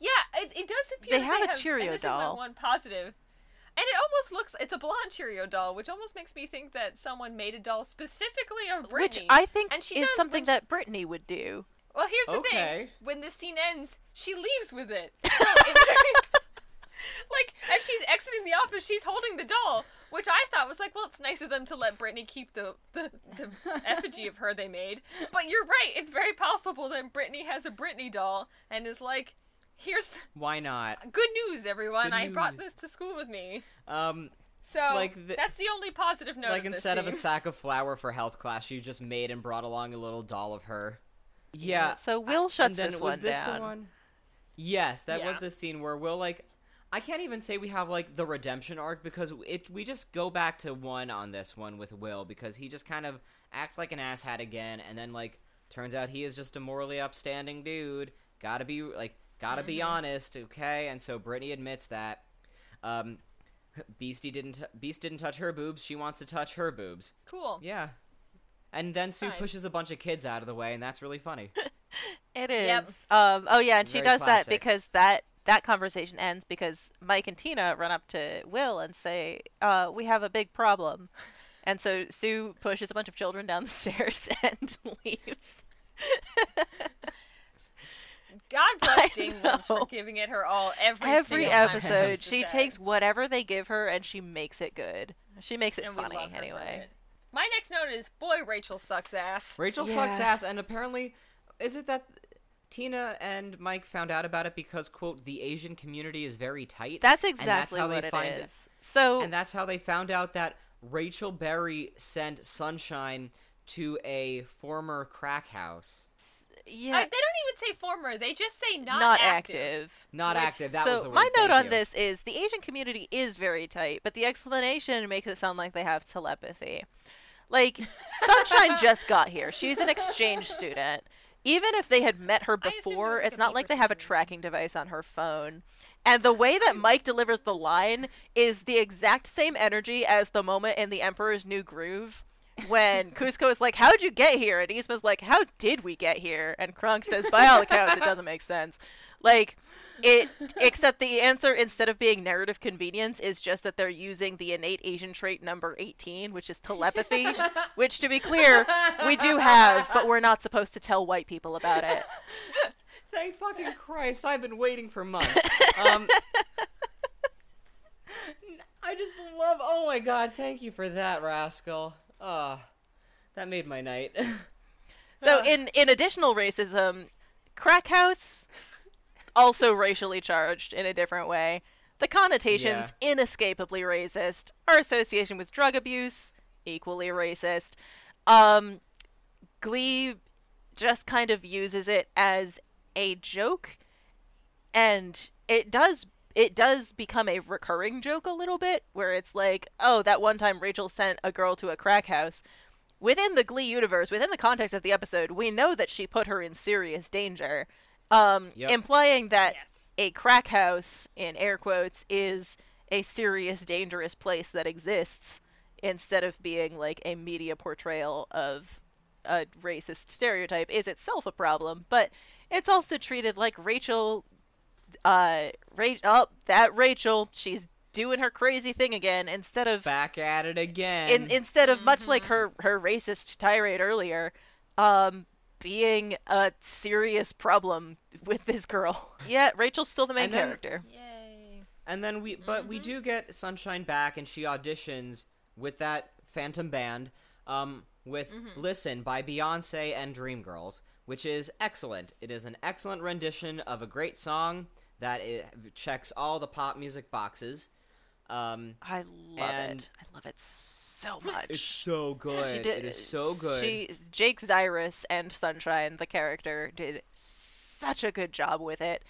Yeah, it, it does appear They that have a and Cheerio this doll. Is my one positive. And it almost looks it's a blonde Cheerio doll, which almost makes me think that someone made a doll specifically of Brittany. Which I think and she is does something she- that Brittany would do. Well, here's the thing. When this scene ends, she leaves with it. So it like as she's exiting the office, she's holding the doll, which I thought was like, well, it's nice of them to let Brittany keep the the, the effigy of her they made. But you're right; it's very possible that Brittany has a Brittany doll and is like, here's Why not? good news, everyone. Good I brought this to school with me. Um, So Like the- that's the only positive note. like of this instead of a sack of flour for health class, you just made and brought along a little doll of her. Yeah. So Will shuts and then this was one this down. the one? Yes, that was the scene where Will like I can't even say we have like the redemption arc because it we just go back to one on this one with Will because he just kind of acts like an asshat again and then like turns out he is just a morally upstanding dude. Gotta be like gotta be honest, okay? And so Brittany admits that. Um Beastie didn't Beiste didn't touch her boobs, she wants to touch her boobs. cool. Yeah. And then Sue Fine. pushes a bunch of kids out of the way and that's really funny. It is. Yep. Um. Oh yeah, and she does classic. that because that that conversation ends because Mike and Tina run up to Will and say, "Uh, we have a big problem," and so Sue pushes a bunch of children down the stairs and leaves. God bless I Jane Lynch for giving it her all every, Every single episode, it's she sad. takes whatever they give her and she makes it good. She makes it and we funny love her for anyway. it. My next note is boy Rachel sucks ass. Rachel sucks ass, and apparently, is it that Tina and Mike found out about it because quote the Asian community is very tight? That's and exactly how what they it find is. So and that's how they found out that Rachel Berry sent Sunshine to a former crack house. yeah, Uh, they don't even say former; they just say not, not active. active. Not Which- active. That so was the word. my note on you. this is the Asian community is very tight, but the explanation makes it sound like they have telepathy. Like Sunshine just got here. She's an exchange student. Even if they had met her I assumed it before, it's not like they have a tracking device on her phone. And the way that Mike delivers the line is the exact same energy as the moment in The Emperor's New Groove. When Kuzco is like, "How'd you get here?" and Yzma's like, "How did we get here?" and Kronk says, "By all accounts, it doesn't make sense." Like it, except the answer instead of being narrative convenience is just that they're using the innate Asian trait number 18, which is telepathy, which to be clear, we do have, but we're not supposed to tell white people about it. Thank fucking Christ! I've been waiting for months. Um, I just love. Oh my god! Thank you for that, rascal. Oh, that made my night. So in in additional racism, crack house also racially charged in a different way. The connotations inescapably racist. Our association with drug abuse equally racist. Um, Glee just kind of uses it as a joke, and it does it does become a recurring joke a little bit, where it's like, oh, that one time Rachel sent a girl to a crack house. Within the Glee universe, within the context of the episode, we know that she put her in serious danger, um, Yep. implying that Yes. a crack house, in air quotes, is a serious, dangerous place that exists instead of being like a media portrayal of a racist stereotype is itself a problem, but it's also treated like Rachel uh Ra- oh, that Rachel, she's doing her crazy thing again instead of Back at it again. in, instead of much like her her racist tirade earlier, um being a serious problem with this girl. Yeah, Rachel's still the main And then- character. Yay. And then we, but we do get Sunshine back, and she auditions with that Phantom Band, um, with "Listen" by Beyonce and Dreamgirls, which is excellent. It is an excellent rendition of a great song that it checks all the pop music boxes. Um, I love And- it. I love it so much. it's so good. She did, it is so good. She, Jake Zyrus and Sunshine, the character, did such a good job with it.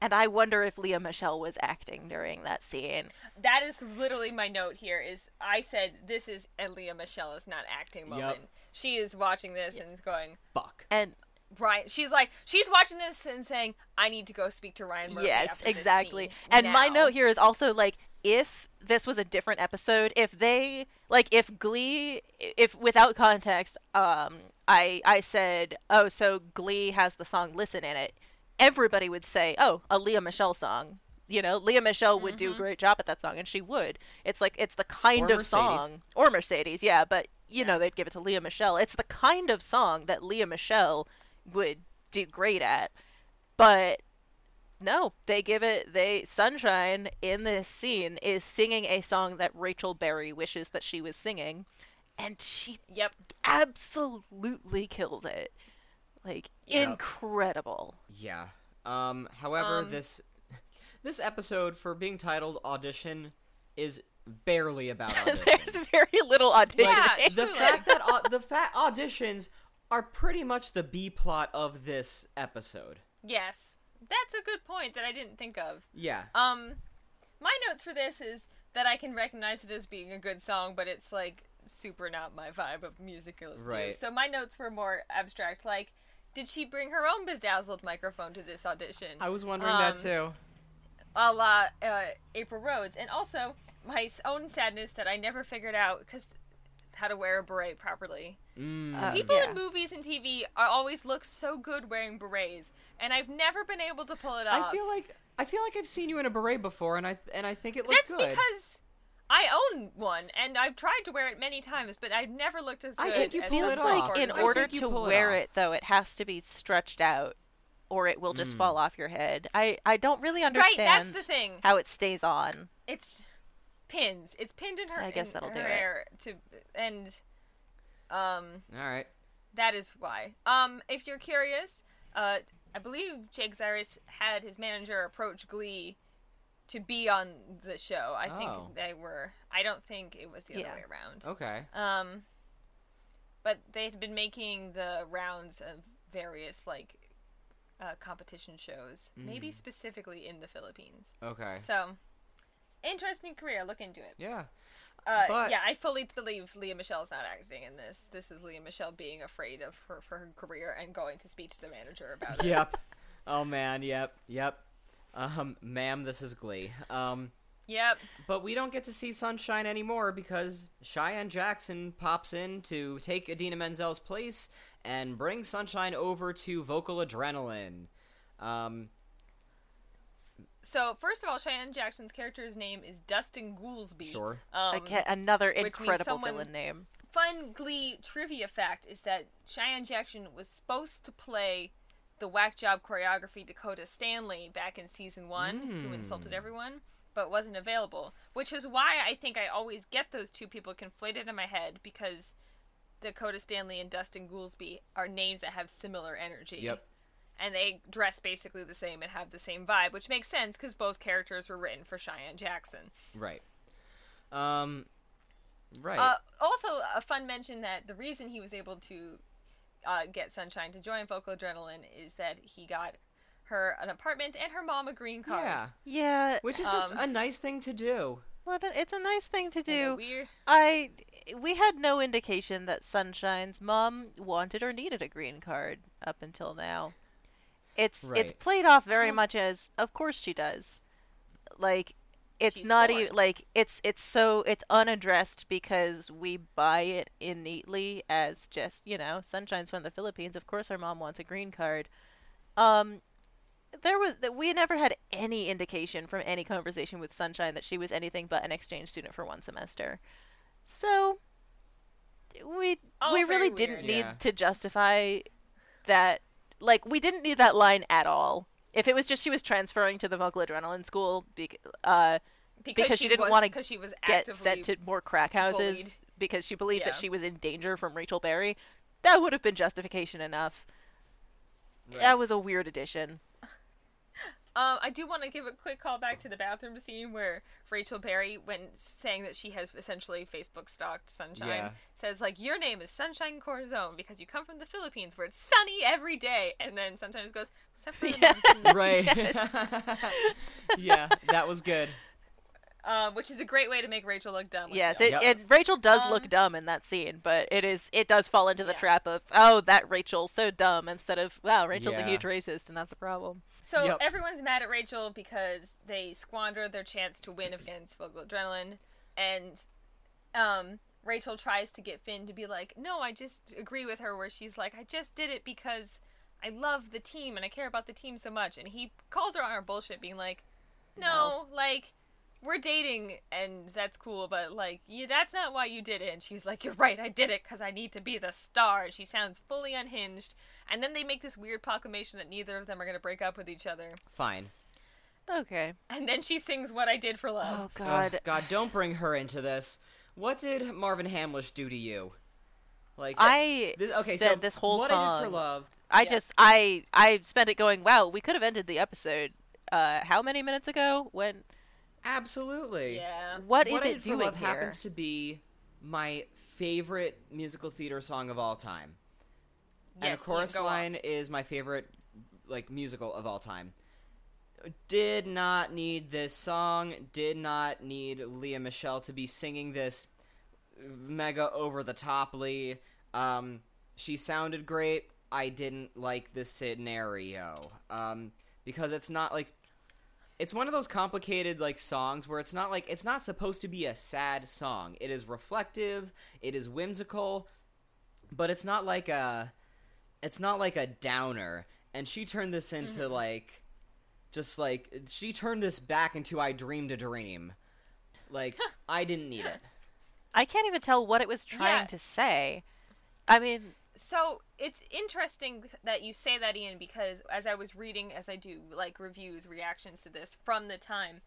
And I wonder if Lea Michele was acting during that scene. That is literally my note here. Is I said this is a Lea Michele is not acting moment. Yep. She is watching this and is going Fuck. And Ryan. She's like she's watching this and saying, "I need to go speak to Ryan Murphy." yes, exactly. And my note here is also like if this was a different episode, if they like if Glee if without context, um I I said, "Oh, so Glee has the song Listen in it." Everybody would say, "Oh, a Lea Michele song." You know, Lea Michele would do a great job at that song and she would. It's like it's the kind Or of Mercedes. song or Mercedes, yeah, but you know, they'd give it to Lea Michele. It's the kind of song that Lea Michele would do great at. But no, they give it they Sunshine in this scene is singing a song that Rachel Berry wishes that she was singing and she Yep. absolutely kills it. Like Yep. incredible. Yeah. Um. However, Um, this this episode for being titled audition is barely about auditions. There's very little audition. Yeah, the fact that au- the fact auditions are pretty much the B plot of this episode. Yes. That's a good point that I didn't think of. Yeah. Um, my notes for this is that I can recognize it as being a good song, but it's like super not my vibe of musicals. do. Right. So my notes were more abstract. Like, did she bring her own bedazzled microphone to this audition? I was wondering that Um, too. a la uh, April Rhodes, and also my own sadness that I never figured out because how to wear a beret properly. Mm. Uh, People yeah. in movies and TV always look so good wearing berets, and I've never been able to pull it off. I feel like I feel like I've seen you in a beret before, and I and I think it looks good. That's good. because I own one, and I've tried to wear it many times, but I've never looked as good. I think you pull it off. like in. I order think you to pull it wear off. it though it has to be stretched out or it will just fall off your head i i don't really understand Right, that's the thing. how it stays on It's pins. It's pinned in her. I guess that'll her do it. hair to and um All right. that is why. Um, if you're curious, uh, I believe Jake Zyrus had his manager approach Glee to be on the show. I Oh. think they were. I don't think it was the Yeah. other way around. Okay. Um, but they had been making the rounds of various like uh, competition shows, maybe Mm. specifically in the Philippines. Okay. So, interesting career. Look into it. Yeah. Uh, But- yeah, I fully believe Lea Michele's not acting in this. This is Lea Michele being afraid of her for her career and going to speak to the manager about it. Yep. Oh man. Yep. Yep. Um, ma'am, this is Glee. Um, Yep. But we don't get to see Sunshine anymore because Cheyenne Jackson pops in to take Idina Menzel's place and bring Sunshine over to Vocal Adrenaline. Um, So first of all, Cheyenne Jackson's character's name is Dustin Goolsby. Sure. Um, Again, another incredible someone- villain name. fun Glee trivia fact is that Cheyenne Jackson was supposed to play the whack job choreography Dakota Stanley back in season one, who insulted everyone, but wasn't available. Which is why I think I always get those two people conflated in my head because Dakota Stanley and Dustin Goolsby are names that have similar energy. Yep. And they dress basically the same and have the same vibe, which makes sense because both characters were written for Cheyenne Jackson. Right. Um, right. Uh, also, a fun mention that the reason he was able to uh, get Sunshine to join Vocal Adrenaline is that he got her an apartment and her mom a green card. yeah. Yeah, Which is just Um, a nice thing to do. well, it's a nice thing to do. Weird. I we had no indication that Sunshine's mom wanted or needed a green card up until now. It's it's played off very much as of course she does. Like it's She's not even like it's it's so it's unaddressed because we buy it innately as just, you know, Sunshine's from the Philippines, of course her mom wants a green card. Um there was that we never had any indication from any conversation with Sunshine that she was anything but an exchange student for one semester. So we All we very really didn't weird. need Yeah. to justify that like we didn't need that line at all. If it was just she was transferring to the vocal adrenaline school bec- uh, because she didn't wanna because she was get sent to more crack houses bullied. because she believed that she was in danger from Rachel Berry, that would have been justification enough. That was a weird addition. Um, I do want to give a quick call back to the bathroom scene where Rachel Berry, when saying that she has essentially Facebook stalked Sunshine, Yeah. says like, "Your name is Sunshine Corazon because you come from the Philippines where it's sunny every day," and then Sunshine just goes, "Except for the Yeah. Right. yeah, that was good. um, which is a great way to make Rachel look dumb. Yes, it, Yep. it Rachel does Um, look dumb in that scene, but it is it does fall into the Yeah. trap of oh that Rachel so dumb instead of wow Rachel's a huge racist and that's a problem. So Yep. everyone's mad at Rachel because they squandered their chance to win against Vocal Adrenaline, and um, Rachel tries to get Finn to be like, "No, I just agree with her." Where she's like, "I just did it because I love the team and I care about the team so much," and he calls her on her bullshit, being like, "No, like." We're dating and that's cool, but like, yeah, that's not why you did it. And she's like, You're right, I did it because I need to be the star. And she sounds fully unhinged. And then they make this weird proclamation that neither of them are going to break up with each other. Fine. Okay. And then she sings What I Did for Love. Oh Ugh, God. God, don't bring her into this. What did Marvin Hamlisch do to you? Like I this, okay, spent so this whole what song. I did for love. I Yeah. just I I spent it going wow we could have ended the episode uh how many minutes ago when Absolutely. Yeah. what is what I it did for doing love here? happens to be my favorite musical theater song of all time. And Yes, the chorus go on. line is my favorite like musical of all time. Did not need this song, did not need Lea Michele to be singing this mega over the toply. Um she sounded great. I didn't like the scenario. Um because it's not like it's one of those complicated like songs where it's not like it's not supposed to be a sad song. It is reflective, it is whimsical, but it's not like a it's not like a downer. And she turned this into mm-hmm. like just like she turned this back into I dreamed a dream. Like I didn't need it. I can't even tell what it was trying Yeah. to say. I mean, So it's interesting that you say that, Ian, because as I was reading, as I do, like reviews, reactions to this from the time,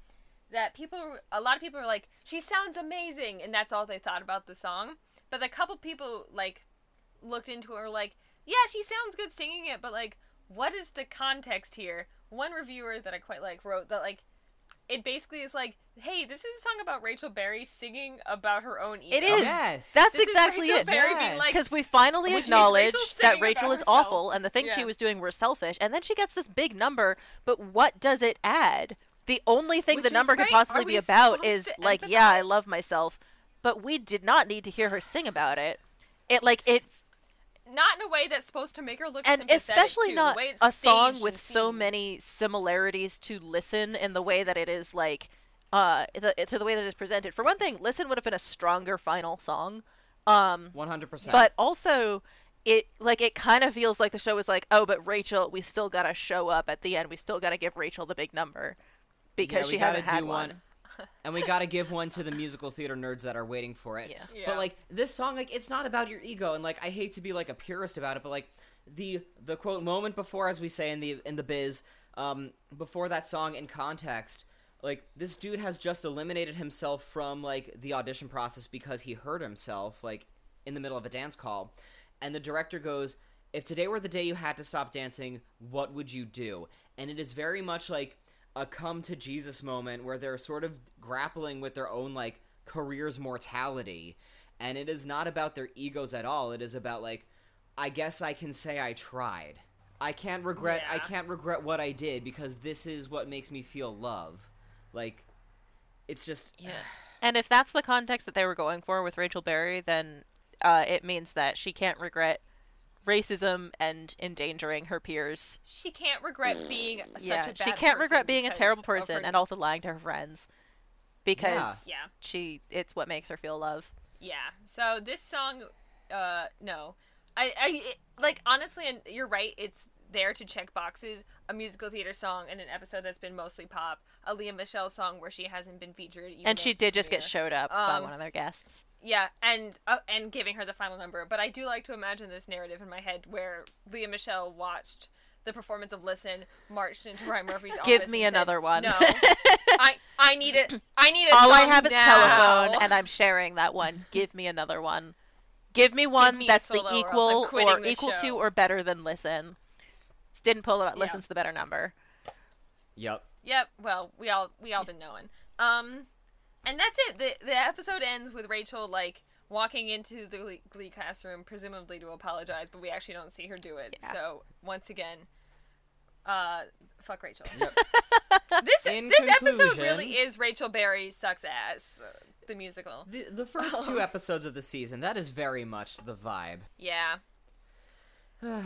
that people, a lot of people are like, she sounds amazing, and that's all they thought about the song. But a couple people, like, looked into it and were like, yeah, she sounds good singing it, but, like, what is the context here? One reviewer that I quite like wrote that, like, it basically is like, hey, this is a song about Rachel Berry singing about her own ego. It is. Yes. That's This exactly Rachel it. Berry Yes. like, Because we finally acknowledge Rachel's that Rachel is herself. awful and the things she was doing were selfish, and then she gets this big number, but what does it add? The only thing Which the is number could possibly be about is to like, yeah, I love myself, but we did not need to hear her sing about it. It like it not in a way that's supposed to make her look and especially too. not the way it's a song with so many similarities to listen in the way that it is like uh, the, to the way that it's presented. For one thing, "Listen" would have been a stronger final song. Um, One hundred percent. but also it like it kind of feels like the show was like, oh, but Rachel, we still gotta show up at the end. We still gotta give Rachel the big number because yeah, she we gotta hasn't had do one. And we gotta give one to the musical theater nerds that are waiting for it. Yeah. Yeah. But like this song, like it's not about your ego, and like I hate to be like a purist about it, but like the the quote moment before, as we say in the in the biz, um, before that song in context, like this dude has just eliminated himself from like the audition process because he hurt himself like in the middle of a dance call, and the director goes, "If today were the day you had to stop dancing, what would you do?" And it is very much like a come to Jesus moment where they're sort of grappling with their own like career's mortality. And it is not about their egos at all. It is about like I guess I can say I tried. I can't regret I can't regret what I did because this is what makes me feel love. Like it's just Yeah. And if that's the context that they were going for with Rachel Berry, then uh, it means that she can't regret racism and endangering her peers. She can't regret being such yeah, a bad she can't regret being a terrible person her- and also lying to her friends because Yeah. she it's what makes her feel love. Yeah. So this song, uh, no, I, I, it- like honestly, and you're right. It's there to check boxes. A musical theater song in an episode that's been mostly pop. A Lea Michele song where she hasn't been featured. Even And she did just get showed up by Um, one of their guests. Yeah, and uh, and giving her the final number. But I do like to imagine this narrative in my head where Lea Michele watched the performance of "Listen," marched into Ryan Murphy's office. Give me and said, another one. No, I I need it. I need it. All I have is telephone, and I'm sharing that one. Give me another one. Give me one me that's the solo or else I'm equal quitting or equal to or better than listen. Didn't pull it out. Yeah. Listen's the better number. Yep. Yep. Well, we all we all been knowing. Um, and that's it. the The episode ends with Rachel like walking into the Glee- Glee classroom, presumably to apologize, but we actually don't see her do it. Yeah. So once again, uh, fuck Rachel. Yep. This In this episode really is Rachel Berry sucks ass. Uh, the musical. The the first two episodes of the season, that is very much the vibe. Yeah. um,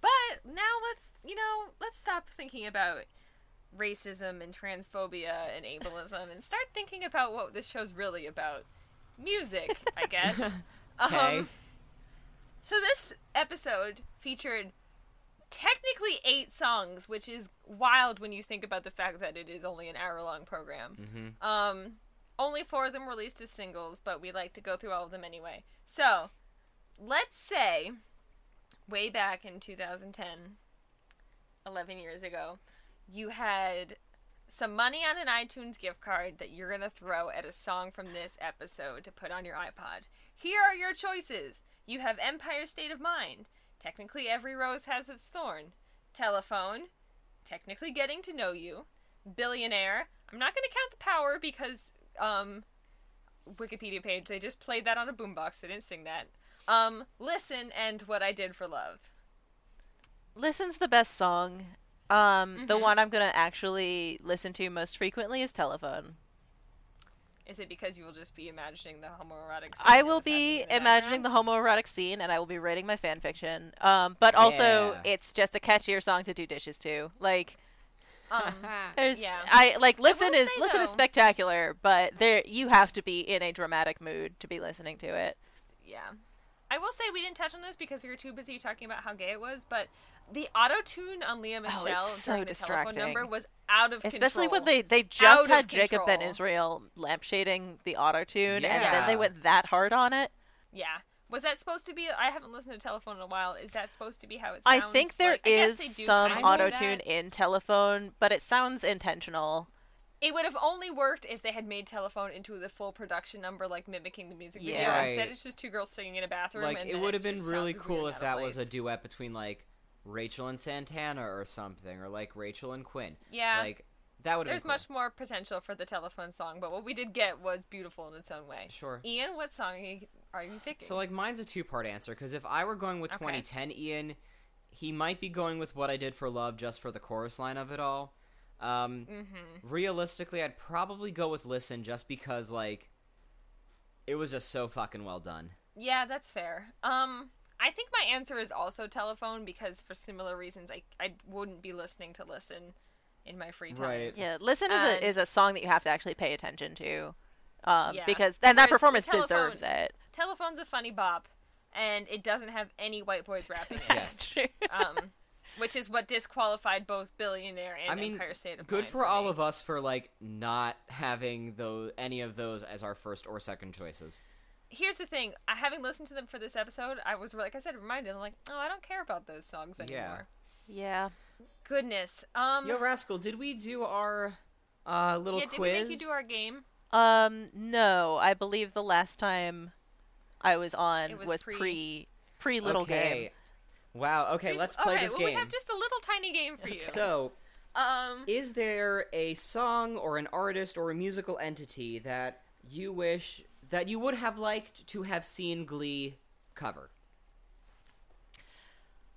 but now let's you know let's stop thinking about racism and transphobia and ableism and start thinking about what this show's really about. Music, I guess. Okay. Um, so this episode featured technically eight songs, which is wild when you think about the fact that it is only an hour-long program. Mhm. Um, only four of them released as singles, but we like to go through all of them anyway. So, let's say, way back in 2010, 11 years ago, you had some money on an iTunes gift card that you're going to throw at a song from this episode to put on your iPod. Here are your choices. You have Empire State of Mind. Technically, every rose has its thorn. Telephone. Technically, getting to know you. Billionaire. I'm not going to count the power because, um, Wikipedia page, they just played that on a boombox. They didn't sing that. Um, listen and what I did for love. Listen's the best song. Um, the Mhm. one I'm gonna actually listen to most frequently is Telephone. Is it because you will just be imagining the homoerotic? scene I will be the imagining the homoerotic scene, and I will be writing my fan fiction. Um, but also, Yeah. it's just a catchier song to do dishes to. Like, Um, there's, Yeah. I like listen will is say, listen is spectacular, but there you have to be in a dramatic mood to be listening to it. yeah. I will say we didn't touch on this because we were too busy talking about how gay it was, but the auto tune on Lea Oh, Michele so during the telephone number was out of control. Especially when they they just of had Jacob Ben control. Israel lampshading the auto tune, and then they went that hard on it. Yeah. Was that supposed to be? I haven't listened to telephone in a while. Is that supposed to be how it I sounds? think there Like, I is they do some auto tune in telephone, but it sounds intentional. It would have only worked if they had made telephone into the full production number, like mimicking the music video. Yeah. Instead, it's just two girls singing in a bathroom. like and it would have been really cool if that of was a duet between like Rachel and Santana or something, or like Rachel and Quinn. Yeah. Like that would have There's been cool. much more potential for the telephone song, but what we did get was beautiful in its own way. Sure. Ian, what song are you, are you picking? So like mine's a two part answer because if I were going with Okay. 2010 Ian, he might be going with what I did for love just for the chorus line of it all. Um, Mm-hmm. Realistically, I'd probably go with listen just because like it was just so fucking well done. yeah, that's fair. Um, I think my answer is also telephone because for similar reasons, I I wouldn't be listening to listen in my free time. Right. Yeah, listen is a is a song that you have to actually pay attention to, um, Yeah. because and that Whereas performance telephone- deserves it. Telephone's a funny bop, and it doesn't have any white boys rapping in Yes. it. Um, which is what disqualified both Billionaire and I mean, Empire State of good Mind for all of us for like not having those any of those as our first or second choices. Here's the thing: I having listened to them for this episode, I was like I said, reminded. I'm like, oh, I don't care about those songs anymore. Yeah. yeah. Goodness. Um. Yo, Rascal, did we do our uh, little yeah, did we make you do our game? Um, no, I believe the last time I was on It was was, pre- pre pre little okay. game. Wow. Okay, Please- let's play okay, this well, game. we have just a little tiny game for you. So, um. is there a song or an artist or a musical entity that you wish that you would have liked to have seen Glee cover?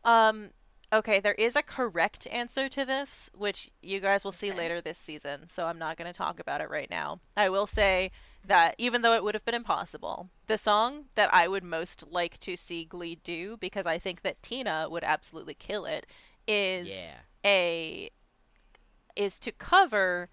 Um, okay, there is a correct answer to this, which you guys will see Okay. later this season, so I'm not going to talk about it right now. I will say that even though it would have been impossible, the song that I would most like to see Glee do, because I think that Tina would absolutely kill it, is Yeah. a is to cover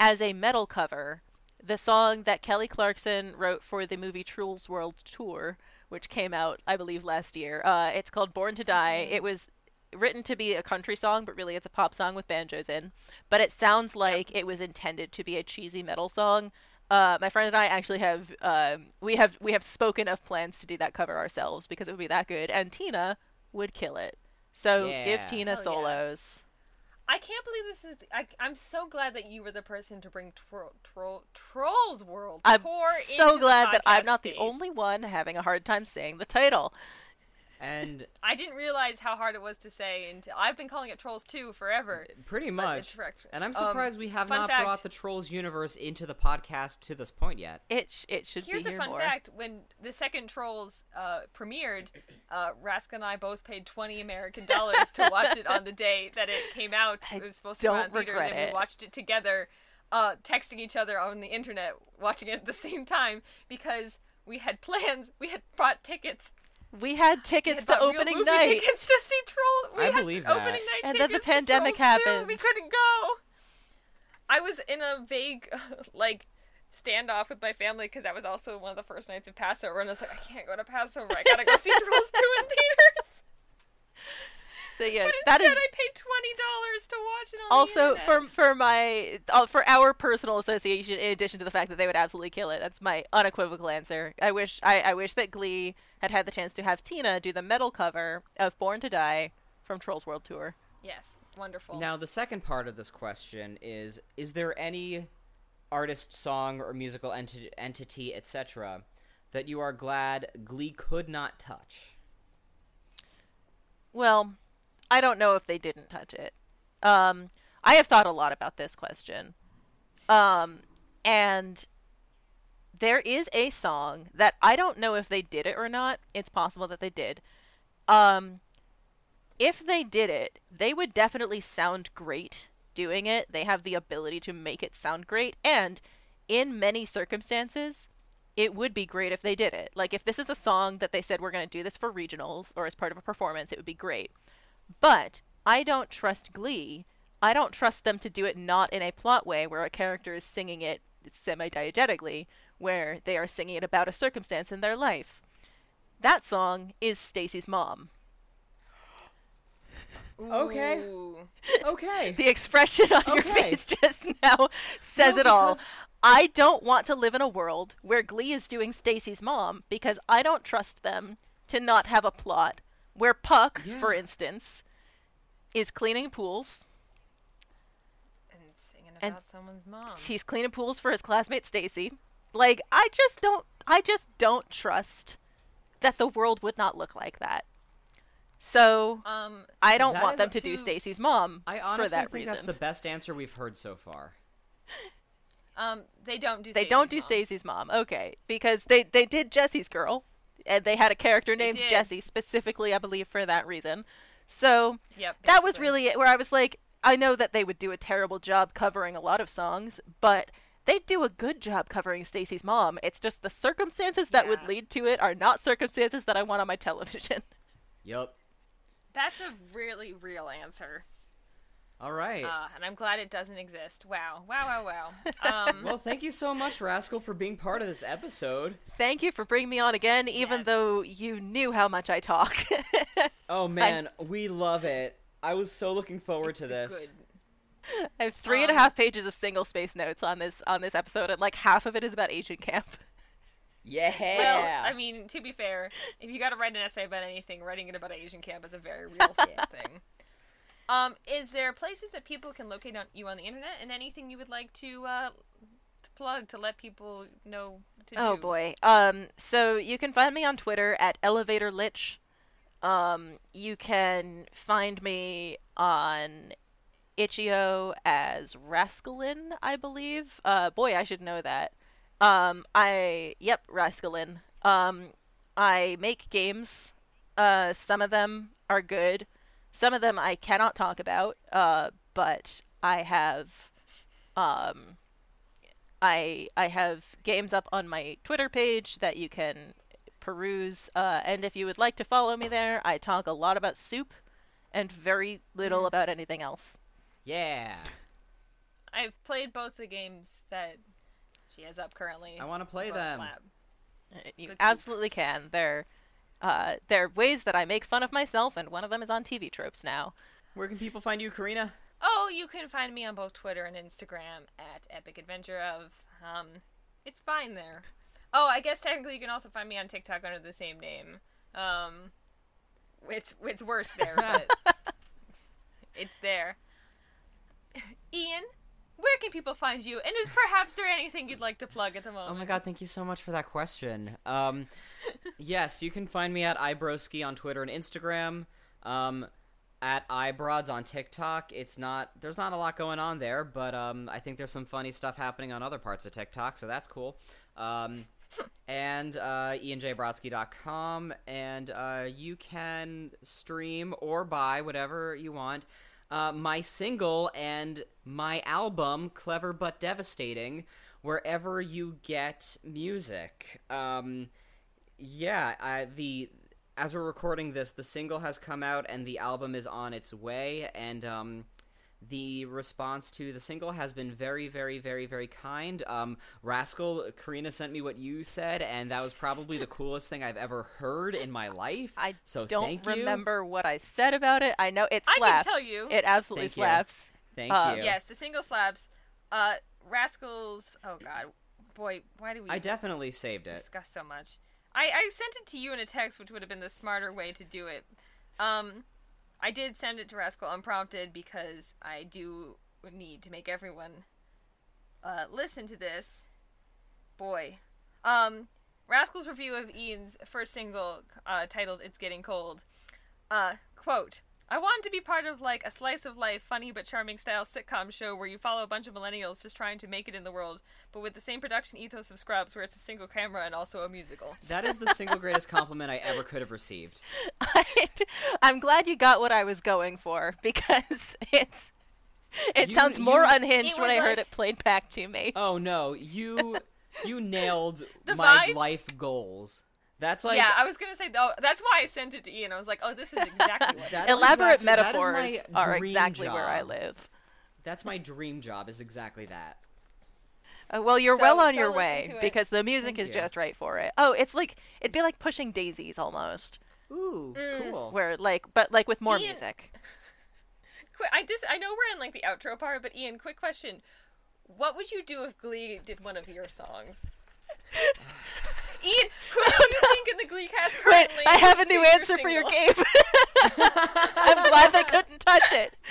as a metal cover the song that Kelly Clarkson wrote for the movie Trolls World Tour, which came out, I believe, last year. Uh, it's called Born to Die. It was written to be a country song, but really it's a pop song with banjos in. But it sounds like it was intended to be a cheesy metal song. Uh, my friend and I actually have um, we have we have spoken of plans to do that cover ourselves because it would be that good, and Tina would kill it. So Yeah. give Tina Hell yeah. solos. I can't believe this is. I, I'm so glad that you were the person to bring tro- tro- Trolls World I'm Tour into so the glad that I'm podcast not the only one having a hard time saying the title. And I didn't realize how hard it was to say until I've been calling it Trolls 2 forever. pretty much. And I'm Um, surprised we have not fact- brought the Trolls universe into the podcast to this point yet. It sh- it should Here's be a fun more. fact: when the second Trolls uh, premiered, uh, Rask and I both paid 20 American dollars to watch it on the day that it came out. I it was supposed to come don't out in theaters, and it. we watched it together, uh, texting each other on the internet, watching it at the same time because we had plans. We had bought tickets. We had We tickets had to bought real opening movie night. tickets to see Troll. We I had believe that. opening night And then the pandemic Trolls 2, happened. We couldn't go. I was in a vague, like, standoff with my family because that was also one of the first nights of Passover, and I was like, I can't go to Passover. I gotta go see Trolls 2 in theaters. So yeah, But that instead, is I paid twenty dollars to watch it on also internet. for for my uh, for our personal association. In addition to the fact that they would absolutely kill it, that's my unequivocal answer. I wish I, I wish that Glee had had the chance to have Tina do the metal cover of Born to Die from Trolls World Tour. Yes, wonderful. Now, the second part of this question is Is there any artist, song, or musical enti- entity, etc., that you are glad Glee could not touch? Well, I don't know if they didn't touch it. Um, I have thought a lot about this question. Um, and there is a song that I don't know if they did it or not. It's possible that they did. Um, if they did it, they would definitely sound great doing it. They have the ability to make it sound great. And in many circumstances, it would be great if they did it. Like if this is a song that they said we're going to do this for regionals or as part of a performance, it would be great. But I don't trust Glee. I don't trust them to do it not in a plot way where a character is singing it semi-diegetically, where they are singing it about a circumstance in their life. That song is Stacy's mom. Okay. Okay. The expression on your face just now says No, it all. because- I don't want to live in a world where Glee is doing Stacy's mom because I don't trust them to not have a plot where Puck, Yeah. for instance, is cleaning pools. And singing about And someone's mom. He's cleaning pools for his classmate Stacy. Like I just don't I just don't trust that the world would not look like that. So Um, I don't want them up to do Stacy's mom I for honestly that think reason. that's the best answer we've heard so far. um, they don't do. they Stacey's don't do. Stacy's mom. Okay, because they they did Jesse's girl, and they had a character named. Jesse specifically, I believe, for that reason. So Yep. that was really it, where I was like, I know that they would do a terrible job covering a lot of songs, but they do a good job covering Stacy's mom. It's just the circumstances that would lead to it are not circumstances that I want on my television. Yup. That's a really real answer. All right. Uh, and I'm glad it doesn't exist. Wow, wow, wow, wow. Um, well, thank you so much, Rascal, for being part of this episode. Thank you for bringing me on again, even Yes. though you knew how much I talk. Oh man, we love it. I was so looking forward to this. good. I have three and a Um, half pages of single space notes on this on this episode, and like half of it is about Asian camp. Yeah. Well, I mean, to be fair, if you got to write an essay about anything, writing it about Asian camp is a very real thing. Um, is there places that people can locate on, you on the internet, and anything you would like to, uh, to plug to let people know to Oh do? boy. Um, so you can find me on Twitter at Elevator Lich. Um, you can find me on Itch.io as Rascalin, I believe. Uh, boy, I should know that. Um, I yep, Rascalin. Um, I make games. Uh, some of them are good. Some of them I cannot talk about. Uh, but I have um I I have games up on my Twitter page that you can peruse. Uh, and if you would like to follow me there, I talk a lot about soup and very little about anything else. yeah. I've played both the games that she has up currently. I want to play them. Lab. Uh, You Good soup. absolutely can. They're uh, they're ways that I make fun of myself, and one of them is on TV tropes now. Where can people find you, Karina? Oh, you can find me on both Twitter and Instagram at Epic Adventure of. Um, it's fine there. Oh, I guess technically you can also find me on TikTok under the same name. Um, it's it's worse there, but it's there. Ian, where can people find you? And is perhaps there anything you'd like to plug at the moment? Oh my god, thank you so much for that question. Um, yes, you can find me at iBroski on Twitter and Instagram. Um, at iBroads on TikTok. It's not there's not a lot going on there, but um, I think there's some funny stuff happening on other parts of TikTok, so that's cool. Um, and uh, ianjbrodsky.com, and uh, you can stream or buy whatever you want. Uh, my single and my album, Clever But Devastating, wherever you get music. Um, yeah, I, the as we're recording this, the single has come out and the album is on its way, and um, the response to the single has been very, very, very, very kind. Um, Rascal, Karina sent me what you said, and that was probably the coolest thing I've ever heard in my life. I so don't thank you. remember what I said about it. I know it I can slaps. tell you. It absolutely Thank you. slaps. Thank Uh, you. Yes, the single slaps. Uh, Rascals. Oh God, boy, why do we? I definitely saved it. discuss so much. I, I sent it to you in a text, which would have been the smarter way to do it. Um, I did send it to Rascal unprompted because I do need to make everyone uh, listen to this. Boy, um, Rascal's review of Ian's first single, uh, titled "It's Getting Cold." Uh, quote. I wanted to be part of like a slice of life, funny but charming style sitcom show where you follow a bunch of millennials just trying to make it in the world, but with the same production ethos of Scrubs, where it's a single camera and also a musical. That is the single greatest compliment I ever could have received. I'm glad you got what I was going for because it's it You- sounds more you- unhinged when was I heard like- it played back to me. Oh no, you you nailed my vibes? life goals. That's like yeah, I was gonna say though. That's why I sent it to Ian. I was like, "Oh, this is exactly what." That is Elaborate exactly- that is metaphors my are dream exactly where I job. live. That's my dream job. Is exactly that. Uh, well, you're So, well on your way because the music Thank is you. just right for it. Oh, it's like it'd be like pushing daisies almost, Ooh, cool. where like but like with more Ian- music. Quick, I this I know we're in like the outro part, but Ian, quick question: What would you do if Glee did one of your songs? Ian, who do you think in the Glee cast currently? Wait. I have a new sing answer for your game. I'm glad they couldn't touch it.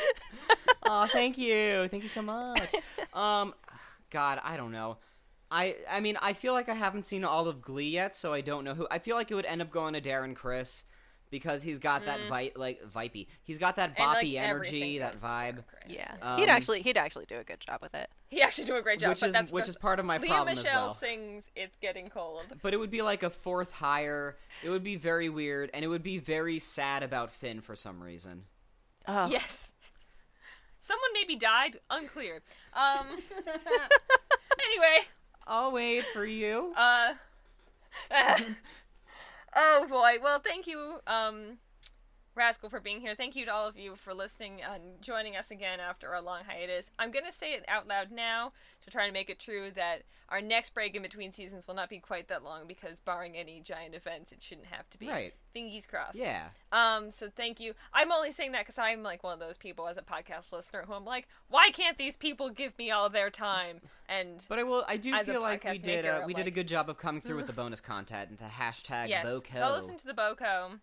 Oh, thank you. Thank you so much. Um, God, I don't know. I I mean, I feel like I haven't seen all of Glee yet, so I don't know who. I feel like it would end up going to Darren Criss because he's got that vi- like vipey. He's got that Mm. And, like, boppy energy, that vibe, Yeah, Um, he'd actually he'd actually do a good job with it. He actually do a great job. which but is that's which is part of my Lea problem Michele as well. sings "It's Getting Cold." But it would be like a fourth higher. It would be very weird, and it would be very sad about Finn for some reason. Oh, Yes. Someone maybe died. Unclear. Um. anyway, I'll wait for you. uh. oh boy. Well, thank you, um, Rascal for being here. Thank you to all of you for listening and joining us again after our long hiatus. I'm going to say it out loud now to try to make it true that our next break in between seasons will not be quite that long because, barring any giant events, it shouldn't have to be. Right. Fingers crossed. Yeah. Um. So thank you. I'm only saying that because I'm like one of those people as a podcast listener who I'm like, why can't these people give me all their time? And But I will. I do feel like we did. maker, Uh, we did a good job of coming through with the bonus content and the hashtag yes, BoCo. go listen to the Boco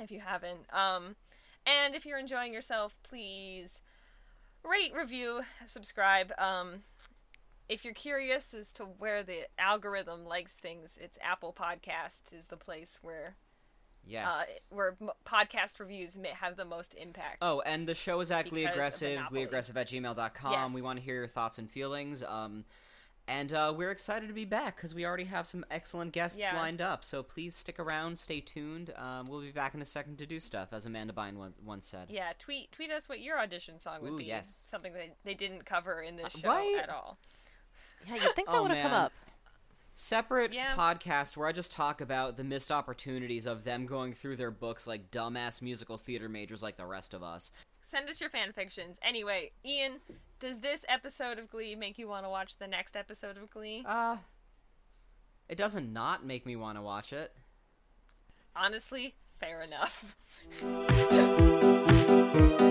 if you haven't. Um, and if you're enjoying yourself, please rate, review, subscribe. Um, if you're curious as to where the algorithm likes things, it's Apple Podcasts is the place where yes. uh, where podcast reviews may have the most impact. Oh, and the show is at Glee Aggressive, gleeaggressive at gmail.com. Yes. We want to hear your thoughts and feelings. Um, and uh, we're excited to be back because we already have some excellent guests Yeah. lined up. So please stick around, stay tuned. Um, we'll be back in a second to do stuff, as Amanda Bynes once, once said. Yeah, tweet tweet us what your audition song would Ooh, be. yes. Something that they didn't cover in this Uh, show right? at all. Yeah, you'd think that Oh, would have come up. Separate Yeah. podcast where I just talk about the missed opportunities of them going through their books like dumbass musical theater majors like the rest of us. Send us your fan fictions. Anyway, Ian, does this episode of Glee make you want to watch the next episode of Glee? Uh, it doesn't not make me want to watch it. Honestly, fair enough.